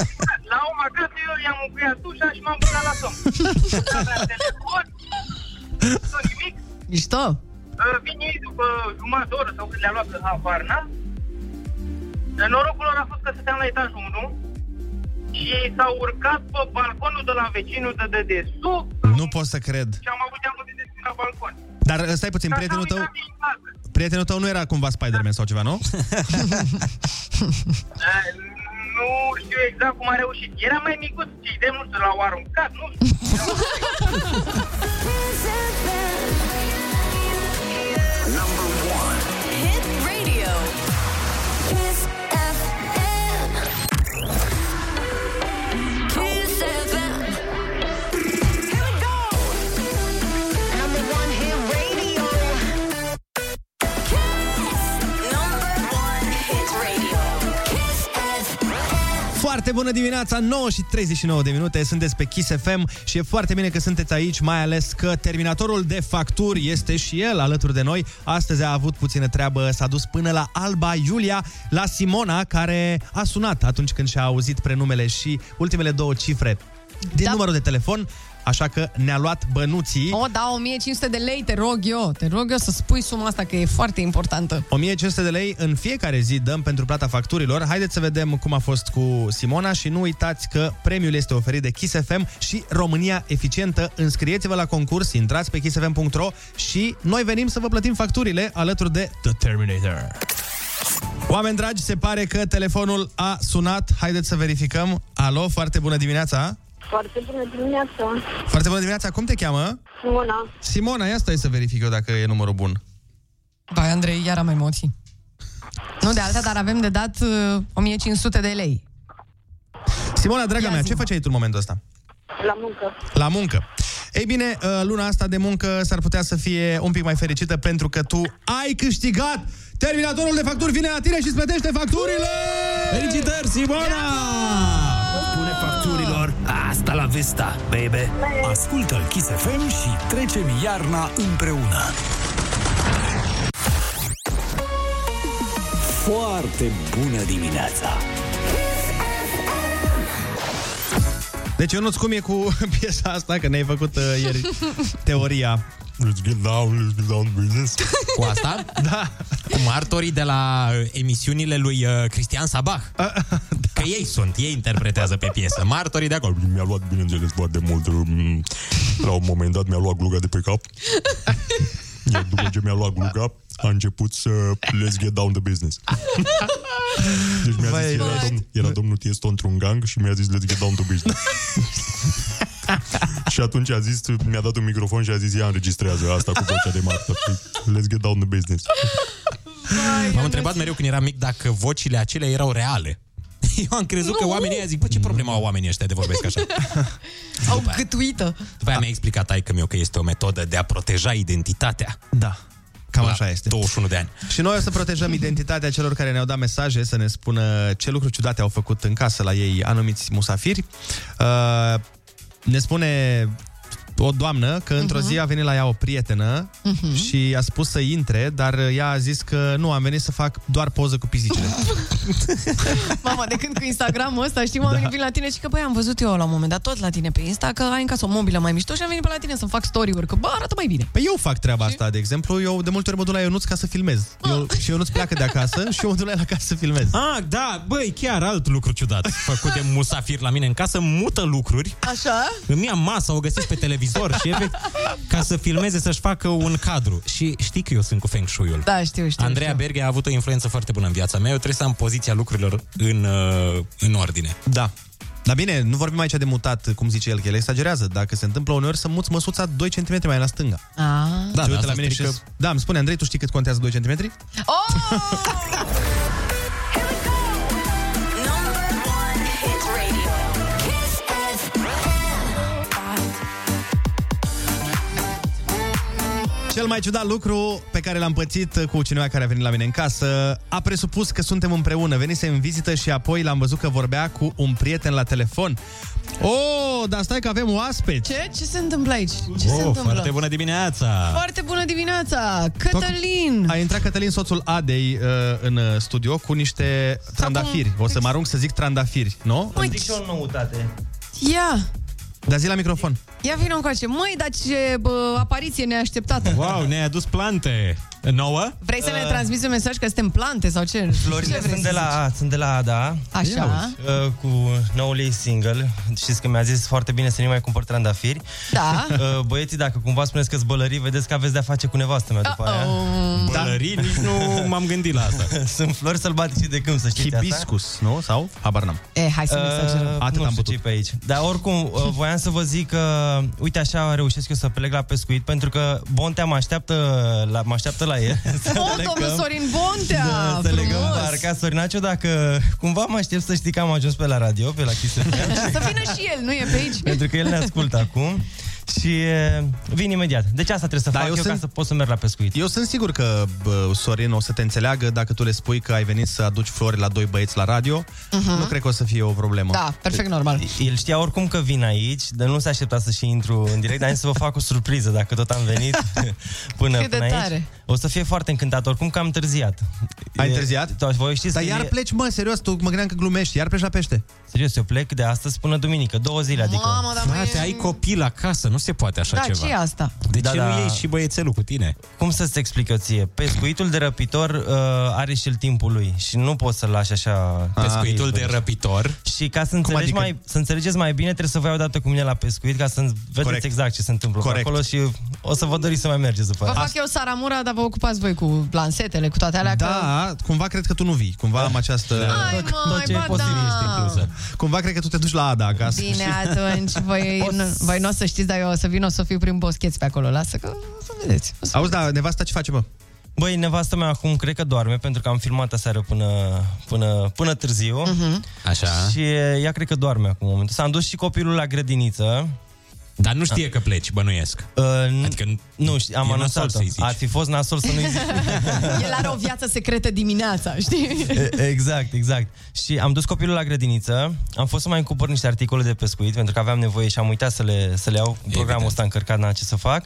La om acasă eu i-am mucreat ușa și m-am băgat la somn. Nu aveam telefon, nu nimic. Mișto. Uh, Vin ei după jumătate de oră sau când le-a luat că habar n Norocul lor a fost că stăteam la etajul 1 și ei s-au urcat pe balconul de la vecinul de dedesubt Nu pot să cred. și am avut geamul de deschis la balcon. Dar uh, stai puțin, prietenul tău, Uitat din casă. prietenul tău nu era cumva Spider-Man sau ceva, nu? Uh, Nu știu exact cum a reușit. Era mai micuț, ce de nu știu, l-au aruncat, nu știu. Hit radio. Foarte bună dimineața, 9 și 39 de minute, sunteți pe Kiss FM și e foarte bine că sunteți aici, mai ales că terminatorul de facturi este și el alături de noi. Astăzi a avut puțină treabă, s-a dus până la Alba Iulia, la Simona, care a sunat atunci când și-a auzit prenumele și ultimele două cifre din Da. numărul de telefon. Așa că ne-a luat bănuții. O, da, 1500 de lei, te rog eu, te rog eu să spui suma asta că e foarte importantă. 1500 de lei în fiecare zi dăm pentru plata facturilor. Haideți să vedem cum a fost cu Simona și nu uitați că premiul este oferit de Kiss FM și România Eficientă. Înscrieți-vă la concurs, intrați pe kissfm.ro și noi venim să vă plătim facturile alături de The Terminator. Oameni dragi, se pare că telefonul a sunat. Haideți să verificăm. Alo, foarte bună dimineața! Foarte bună dimineața. Foarte bună dimineața, cum te cheamă? Simona. Simona, ia stai să verific eu dacă e numărul bun. Bai, Andrei, iar am emoții. Nu de alta, dar avem de dat uh, 1500 de lei. Simona, draga mea, ce făceai tu în momentul ăsta? La muncă. La muncă. Ei bine, uh, luna asta de muncă s-ar putea să fie un pic mai fericită pentru că tu ai câștigat Terminatorul de facturi vine la tine și îți plătește facturile! Felicitări, Simona! Pune facturilor, asta la vista, baby. Ascultă-l Kiss FM și trecem iarna împreună. Foarte bună dimineața! Deci, Ionuț, cum e cu piesa asta? Că ne-ai făcut uh, ieri teoria. Let's get down, let's get down business. Cu asta? Da. Cu martorii de la uh, emisiunile lui uh, Cristian Sabah. Că ei sunt, ei interpretează pe piesă. Martorii de acolo. Mi-a luat, bineînțeles, foarte mult. mm, La un moment dat mi-a luat gluga de pe cap. Iar după ce mi-a luat gluga, a început să let's get down the business. Deci mi-a Vai, zis, era, vai. domn, era domnul Tiesto într-un gang și mi-a zis let's get down to business. și atunci a zis, mi-a dat un microfon și a zis, ia înregistrează asta cu vocea de martor. Let's get down the business. M-am întrebat mereu când eram mic dacă vocile acelea erau reale. Eu am crezut că oamenii ăia zic, bă, ce problemă au oamenii ăștia de vorbesc așa? Au gâtuită. După aia mi-a explicat taică meu că este o metodă de a proteja identitatea. Da. Cam La așa este. 21 de ani. Și noi o să protejăm identitatea celor care ne-au dat mesaje să ne spună ce lucruri ciudate au făcut în casă la ei anumiți musafiri. Uh, ne spune o doamnă că într-o zi a venit la ea o prietenă Mhm. și a spus să intre, dar ea a zis că nu, am venit să fac doar poză cu pisicile. Mama, de când cu Instagramul ăsta, știi, oamenii Da. vin la tine și că, băi, am văzut eu la un moment dat tot la tine pe Insta că ai în casă o mobilă mai mișto și am venit pe la tine să-mi fac story-uri, că, bă, arată mai bine. Păi eu fac treaba asta, de exemplu, eu de multe ori mă duc la Ionuț ca să filmez. Eu, și Ionuț pleacă de acasă și eu mă duc la el acasă să filmez. Ah, da, băi, chiar alt lucru ciudat făcut de musafir la mine în casă, mută lucruri. Așa? Îmi ia masa, o găsesc pe televizor și efect, ca să filmeze, să-și facă un cadru. Și știi că eu sunt cu Feng Shui-ul. Da, știu, știu. Andreea știu. Berghe a avut o influență foarte bună în viața mea. Eu trebuie să am poziția lucrurilor în, uh, în ordine. Da. Dar bine, nu vorbim aici de mutat, cum zice el, că el exagerează. Dacă se întâmplă uneori să muți măsuța 2 cm mai la stânga. Ah. Da, da, uite asta la mine strică- și... Da, îmi spune, Andrei, tu știi cât contează 2 cm? Oh! Cel mai ciudat lucru pe care l-am pățit cu cineva care a venit la mine în casă a presupus că suntem împreună. Venise în vizită și apoi l-am văzut că vorbea cu un prieten la telefon. Oh, dar stai că avem oaspeți! Ce? Ce se întâmplă aici? Ce se oh, întâmplă? foarte bună dimineața! Foarte bună dimineața! Cătălin! A intrat Cătălin, soțul Adei, uh, în uh, studio cu niște trandafiri. O să mă arunc să zic trandafiri, nu? Măi, Zic și o noutate. Ia! Dar zi la microfon. Ia vină încoace. Măi, dar ce bă, apariție neașteptată. Wow, ne-ai adus plante. Nouă? Vrei să ne Uh. transmiți un mesaj că suntem plante sau ce? Florile ce vrei sunt să de, la, sunt de la Ada. Așa. Ia uzi. Uh, cu noul ei single. Știți că mi-a zis foarte bine să nu mai cumpăr trandafiri. Da. Uh, băieții, dacă cumva spuneți că-s bălării, vedeți că aveți de-a face cu nevastă mea după aia. Bălării? Nici nu m-am gândit la asta. Sunt flori sălbatice de câmp, să știți asta. Hibiscus, nu? Sau? Habar n-am. E, hai să nu exagerăm. Uh, Atât nu am știu putut. ce pe aici. Dar oricum, uh, voiam să vă zic că, uite așa reușesc eu să plec la pescuit, pentru că Bontea mă așteaptă la, mă așteaptă la el. Să Oh, plecăm. domnul Sorin Bontea! Da, să legăm frumos! barca. Sorinaciu, dacă cumva mă aștept să știi că am ajuns pe la radio, pe la Kiss FM, Să vină și el, nu e pe aici? pentru că el ne ascultă acum. Și e, vin imediat. Deci asta trebuie să Da, fac eu eu, sunt- ca să pot să merg la pescuit. Eu sunt sigur că bă, Sorin o să te înțeleagă dacă tu le spui că ai venit să aduci flori la doi băieți la radio. Mhm. Nu cred că o să fie o problemă. Da, perfect normal. El știa oricum că vin aici, dar nu s-a așteptat să și intru în direct, dar am zis să vă fac o surpriză dacă tot am venit până, Cât de până aici. tare. O să fie foarte încântat, oricum că am întârziat. Ai E- întârziat? Da, voi știți Dar că iar e- pleci, mă, serios, tu mă gândeam că glumești, iar pleci la pește. Serios, eu plec de astăzi până duminică, două zile, adică... Mamă, dar mai Frate, ai copil acasă, nu se poate așa Da, ceva. ce e asta? De Da, ce da. nu iei și băiețelul cu tine? Cum să-ți explic eu ție? Pescuitul de răpitor uh, are și el timpul lui și nu poți să-l lași așa... Pescuitul de răpitor. Și ca să, înțelegi adică? mai, să înțelegeți mai bine, trebuie să vă iau odată cu mine la pescuit ca să vedeți Corect. exact ce se întâmplă pe Corect. acolo și o să vă doriți să mai mergeți după Vă aia. fac eu Saramura, dar vă ocupați voi cu plansetele, cu toate alea. Că... Da, cumva cred că tu nu vii. Cumva am această... Hai, măi, ba da. Cumva cred că tu te duci la Ada acasă. Bine, atunci, voi, nu, voi nu o să știți, dar eu o să vin, o să fiu prin boscheți pe acolo. Lasă că o să vedeți. O să Auzi, da, nevasta ce face, bă? Băi, nevastă mea acum cred că doarme pentru că am filmat aseară până, până, până târziu. Mhm. Așa. Și e, ea cred că doarme acum în momentul. S-a dus și copilul la grădiniță. Dar nu știe că pleci, bănuiesc. Uh, Adică nu știu, am e anunțat nasol să-i zici. Ar fi fost nasol să nu-i zic. El are o viață secretă dimineața, știi? E- Exact, exact. Și am dus copilul la grădiniță, am fost să mai încupăr niște articole de pescuit, pentru că aveam nevoie și am uitat să le, să le iau. Programul ăsta încărcat, n-am ce să fac.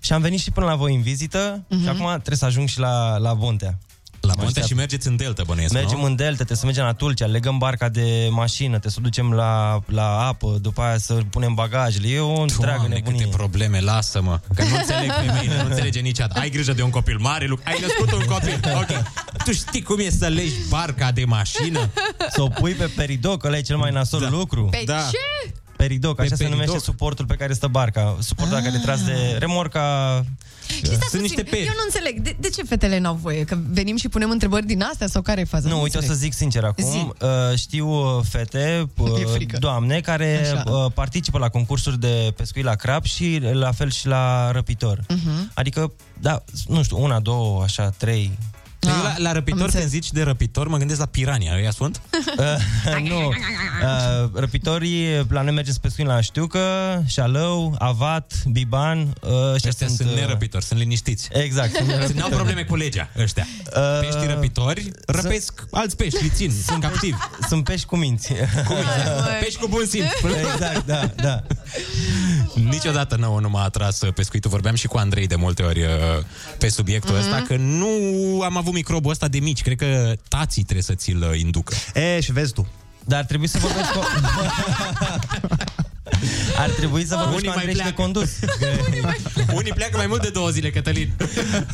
Și am venit și până la voi în vizită Mhm. și acum trebuie să ajung și la, la Bontea. La Bontea și mergeți în Delta, bănuiesc, Mergem nu? în Delta, trebuie să mergem la Tulcea, legăm barca de mașină, trebuie să o ducem la, la apă, după aia să punem bagajele. E o întreagă Doamne, nebunie. câte probleme, lasă-mă Că nu înțeleg femeile, nu înțelege niciodată Ai grijă de un copil mare, Luc, ai născut un copil Ok, tu știi cum e să legi barca de mașină? Să o pui pe peridoc, ăla e cel mai nasol lucru. Pe Da. ce? Peridoc, Pe așa se peridoc. numește suportul pe care stă barca. Suportul ah. care e tras de remorca... Și stați puțin, Eu nu înțeleg. De, de ce fetele n-au voie? Că venim și punem întrebări din astea sau care e faza? Nu, uite, o să înțeleg. zic sincer acum. Zi. Uh, știu uh, fete, E uh, frică. doamne, care Așa. uh, participă la concursuri de pescuit la crab și la fel și la răpitor. Mhm. Adică, da, nu știu, una, două, așa, trei. Eu la, la răpitor, când zici de răpitor, mă gândesc la pirania, ăia sunt? Uh, nu. Uh, răpitorii, la noi mergem să pescuim la Știucă, Șalău, Avat, Biban. Uh, ăștia Ăștia sunt, uh, nerăpitori, sunt liniștiți. Exact. sunt Sunt, nerăpitori. n-au probleme cu legea ăștia. Uh, Peștii răpitori răpesc alți pești, îi țin, sunt captivi. Sunt pești cu minți. Cu minți. Pești cu bun simț. Exact, da, da. Niciodată nouă nu m-a atras uh, pescuitul. Vorbeam și cu Andrei de multe ori uh, pe subiectul Mhm. ăsta, că nu am avut microbul ăsta de mici. Cred că tații trebuie să ți-l uh, inducă. E, și vezi tu. Dar ar trebui să vorbești cu... Ar trebui să vorbești Unii cu mai Andrei și de pleacă. condus. Unii pleacă mai mult de două zile, Cătălin.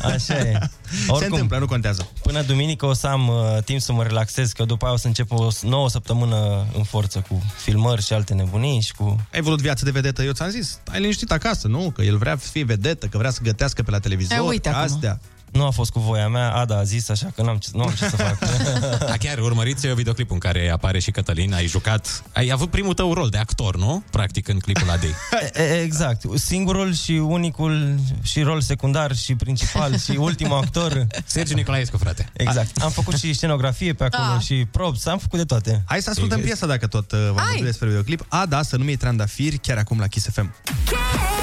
Așa e. Se întâmplă, nu contează. Până duminică o să am uh, timp să mă relaxez, că după aia o să încep o s- nouă săptămână în forță cu filmări și alte nebunii și cu... Ai vrut viață de vedetă, eu ți-am zis, ai liniștit acasă, nu? Că el vrea să fie vedetă, că vrea să gătească pe la televizor, E, uite acum. Astea. Nu a fost cu voia mea, Ada a zis așa că n-am ce, nu am ce să fac. A, chiar, urmăriți uh, videoclipul în care apare și Cătălin, ai jucat, ai avut primul tău rol de actor, nu? Practic, în clipul Adei. E- e- Exact. Singurul și unicul și rol secundar și principal și ultimul actor. Sergiu Nicolaescu, frate. Exact. Am făcut și scenografie pe acolo Ah. și props, am făcut de toate. Hai să ascultăm piesa dacă tot uh, v-am vorbit despre videoclip. A, da, să nu-mi iei trandafiri, chiar acum la Kiss FM. Number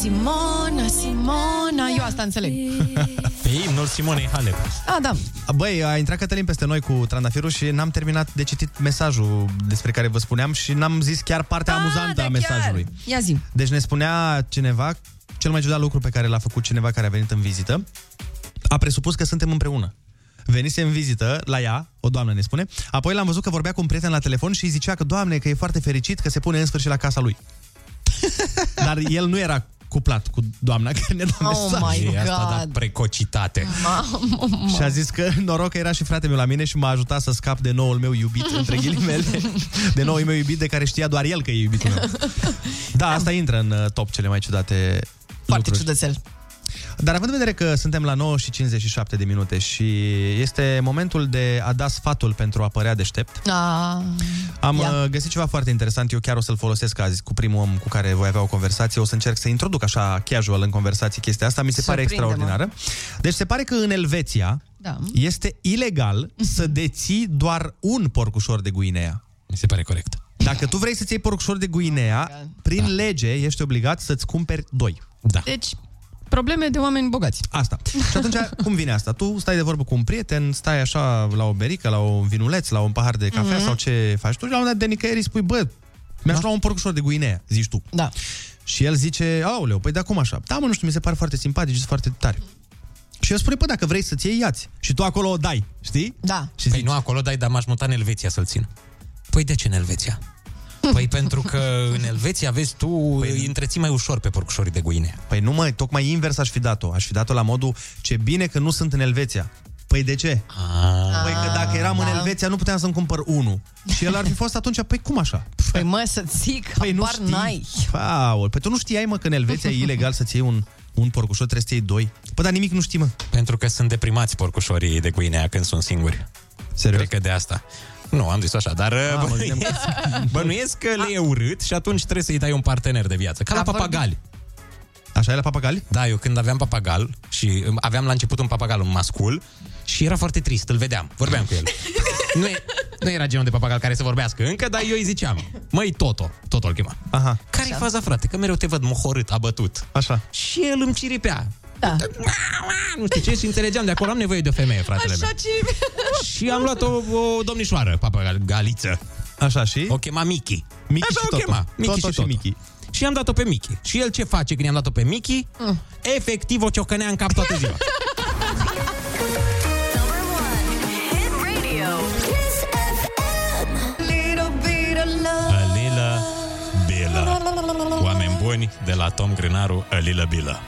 Simona, Simona, eu asta înțeleg. Pe imnul Simonei Halep. Ah, da. Băi, a intrat Cătălin peste noi cu trandafirul și n-am terminat de citit mesajul despre care vă spuneam și n-am zis chiar partea amuzantă a mesajului. Ia zi. Deci ne spunea cineva, cel mai ciudat lucru pe care l-a făcut cineva care a venit în vizită, a presupus că suntem împreună. Venise în vizită la ea, o doamnă ne spune, apoi l-am văzut că vorbea cu un prieten la telefon și îi zicea că, doamne, că e foarte fericit că se pune în sfârșit la casa lui. Dar el nu era cuplat cu doamna care ne-a dat Oh mesaj. my E asta, God. da, precocitate. Mamă, Și a zis că noroc că era și fratele meu la mine și m-a ajutat să scap de noul meu iubit, între ghilimele, de noul meu iubit de care știa doar el că e iubitul meu. Da, asta intră în uh, top cele mai ciudate Foarte lucruri. ciudățel. Dar având în vedere că suntem la 9 și 57 de minute și este momentul de a da sfatul pentru a părea deștept, Ah, am Ia. uh, găsit ceva foarte interesant. Eu chiar o să-l folosesc azi cu primul om cu care voi avea o conversație. O să încerc să introduc așa casual în conversație chestia asta. Mi se pare Surprinde-mă. extraordinară. Deci se pare că în Elveția da. este ilegal să deții doar un porcușor de Guinea. Mi se pare corect. Dacă tu vrei să-ți iei porcșor de Guinea, prin da. lege ești obligat să-ți cumperi doi. Da. Deci, probleme de oameni bogați. Asta. Și atunci, cum vine asta? Tu stai de vorbă cu un prieten, stai așa la o berică, la un vinuleț, la un pahar de cafea Mhm. sau ce faci tu și la un dat de nicăieri îi spui, bă, mi-aș lua un porcușor de Guinea, zici tu. Da. Și el zice, aoleu, păi de cum așa? Da, mă, nu știu, mi se pare foarte simpatic și foarte tare. Și el spune, păi dacă vrei să-ți iei, iați. Și tu acolo o dai, știi? Da. Și păi nu acolo dai, dar m-aș muta în Elveția să-l țin. Păi de ce în Elveția? Păi pentru că în Elveția, vezi tu, păi, îi întreții mai ușor pe porcușorii de Guinea. Păi nu, mă, tocmai invers aș fi dat-o. Aș fi dat-o la modul, ce bine că nu sunt în Elveția. Păi de ce? Ah. Păi că dacă eram în da. Elveția nu puteam să-mi cumpăr unul. Și el ar fi fost atunci, păi cum așa? Păi mă, să zic, Păi nu habar știi. n-ai. Paul, păi tu nu știai, mă, că în Elveția e ilegal să-ți iei un, un porcușor, trebuie să iei doi. Păi dar nimic nu știi, mă. Pentru că sunt deprimați porcușorii de Guinea când sunt singuri. Serios? Cred că de asta. Nu, am zis așa, dar Ah, mă bănuiesc, gândeam bănuiesc că le e urât și atunci trebuie să-i dai un partener de viață. Ca la A vorbit- papagali. Așa e la papagali? Da, eu când aveam papagal și um, aveam la început un papagal, un mascul, și era foarte trist, îl vedeam, vorbeam cu el. Nu, e, nu era genul de papagal care să vorbească încă, dar eu îi ziceam, măi, Toto, Toto îl chema. Aha. Care-i faza, frate? Că mereu te văd mohorât, abătut. Așa. Și el îmi ciripea. Da. Nu știu ce și înțelegeam, de acolo am nevoie de o femeie, fratele meu. Așa ce... Și am luat o, o domnișoară, papagaliță. Așa și? O chema Miki. Miki Așa și o Toto. chema. Miki Toto și, și Toto. Miki. Și i-am dat-o pe Miki. Și el ce face când i-am dat-o pe Miki? Mm. Efectiv o ciocănea în cap toată ziua. buni de la Tom Grânaru, Alila Bila.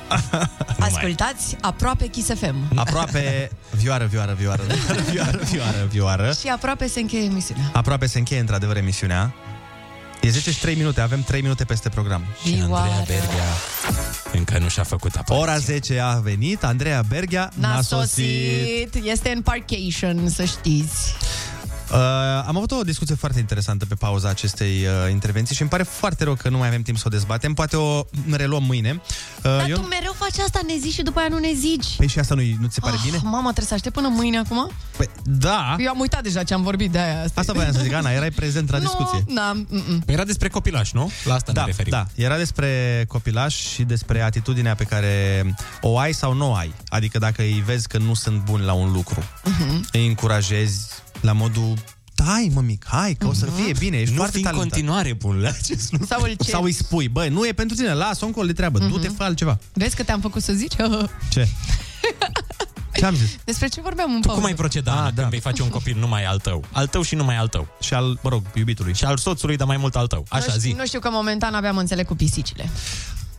Ascultați aproape Kiss FM. Aproape vioară, vioară, vioară, vioară, vioară, vioară, vioară. Și aproape se încheie emisiunea. Aproape se încheie într-adevăr emisiunea. E 10 și 3 minute, avem 3 minute peste program. Și Andreea Berghia încă nu și-a făcut apariție. Ora 10 a venit, Andreea Berghia N-a sosit. Este în parcation, să știți. Uh, am avut o discuție foarte interesantă pe pauza acestei uh, intervenții și îmi pare foarte rău că nu mai avem timp să o dezbatem. Poate o reluăm mâine. Uh, Dar eu... tu mereu faci asta, ne zici și după aia nu ne zici. Păi și asta nu, nu ți se pare Ah, bine? Mama, trebuie să aștept până mâine acum? Păi, da. Eu am uitat deja ce am vorbit de aia. Asta, Asta voiam să zic, Ana, erai prezent la discuție. Nu, da, mm-mm. Era despre copilaș, nu? La asta Da, ne referim. da, era despre copilaș și despre atitudinea pe care o ai sau nu o ai. Adică dacă îi vezi că nu sunt buni la un lucru, Mhm. îi încurajezi la modul Hai, mămic, hai, că o să fie bine, ești Nu foarte fi în talentat. continuare bun la acest lucru. Sau îl Sau îi spui, băi, nu e pentru tine, lasă-o încolo de treabă, Mhm. du-te, fă altceva. Vezi că te-am făcut să zici? Ce? Ce am zis? Despre ce vorbeam în Tu pauză? cum ai proceda ah, când vei face un copil numai al tău? Al tău și numai al tău. Și al, mă rog, iubitului. Și al soțului, dar mai mult al tău. Așa nu, știu, zi. nu știu că momentan aveam înțeleg cu pisicile.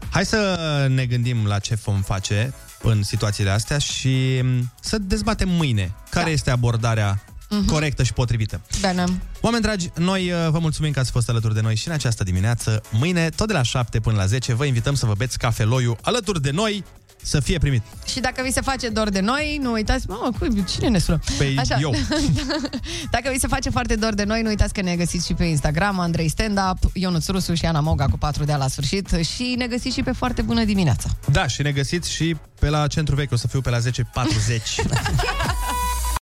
Hai să ne gândim la ce vom face în situațiile astea și m, să dezbatem mâine care este abordarea Mhm. corectă și potrivită. Bine. Oameni dragi, noi uh, vă mulțumim că ați fost alături de noi și în această dimineață. Mâine, tot de la 7 până la 10, vă invităm să vă beți cafeloiul alături de noi să fie primit. Și dacă vi se face dor de noi, nu uitați, mamă, cui, cine ne sună? Păi, eu. dacă vi se face foarte dor de noi, nu uitați că ne găsiți și pe Instagram, Andrei Stand Up, Ionuț Rusu și Ana Moga cu 4 de la sfârșit și ne găsiți și pe foarte bună dimineața. Da, și ne găsiți și pe la centru vechi, o să fiu pe la 10.40.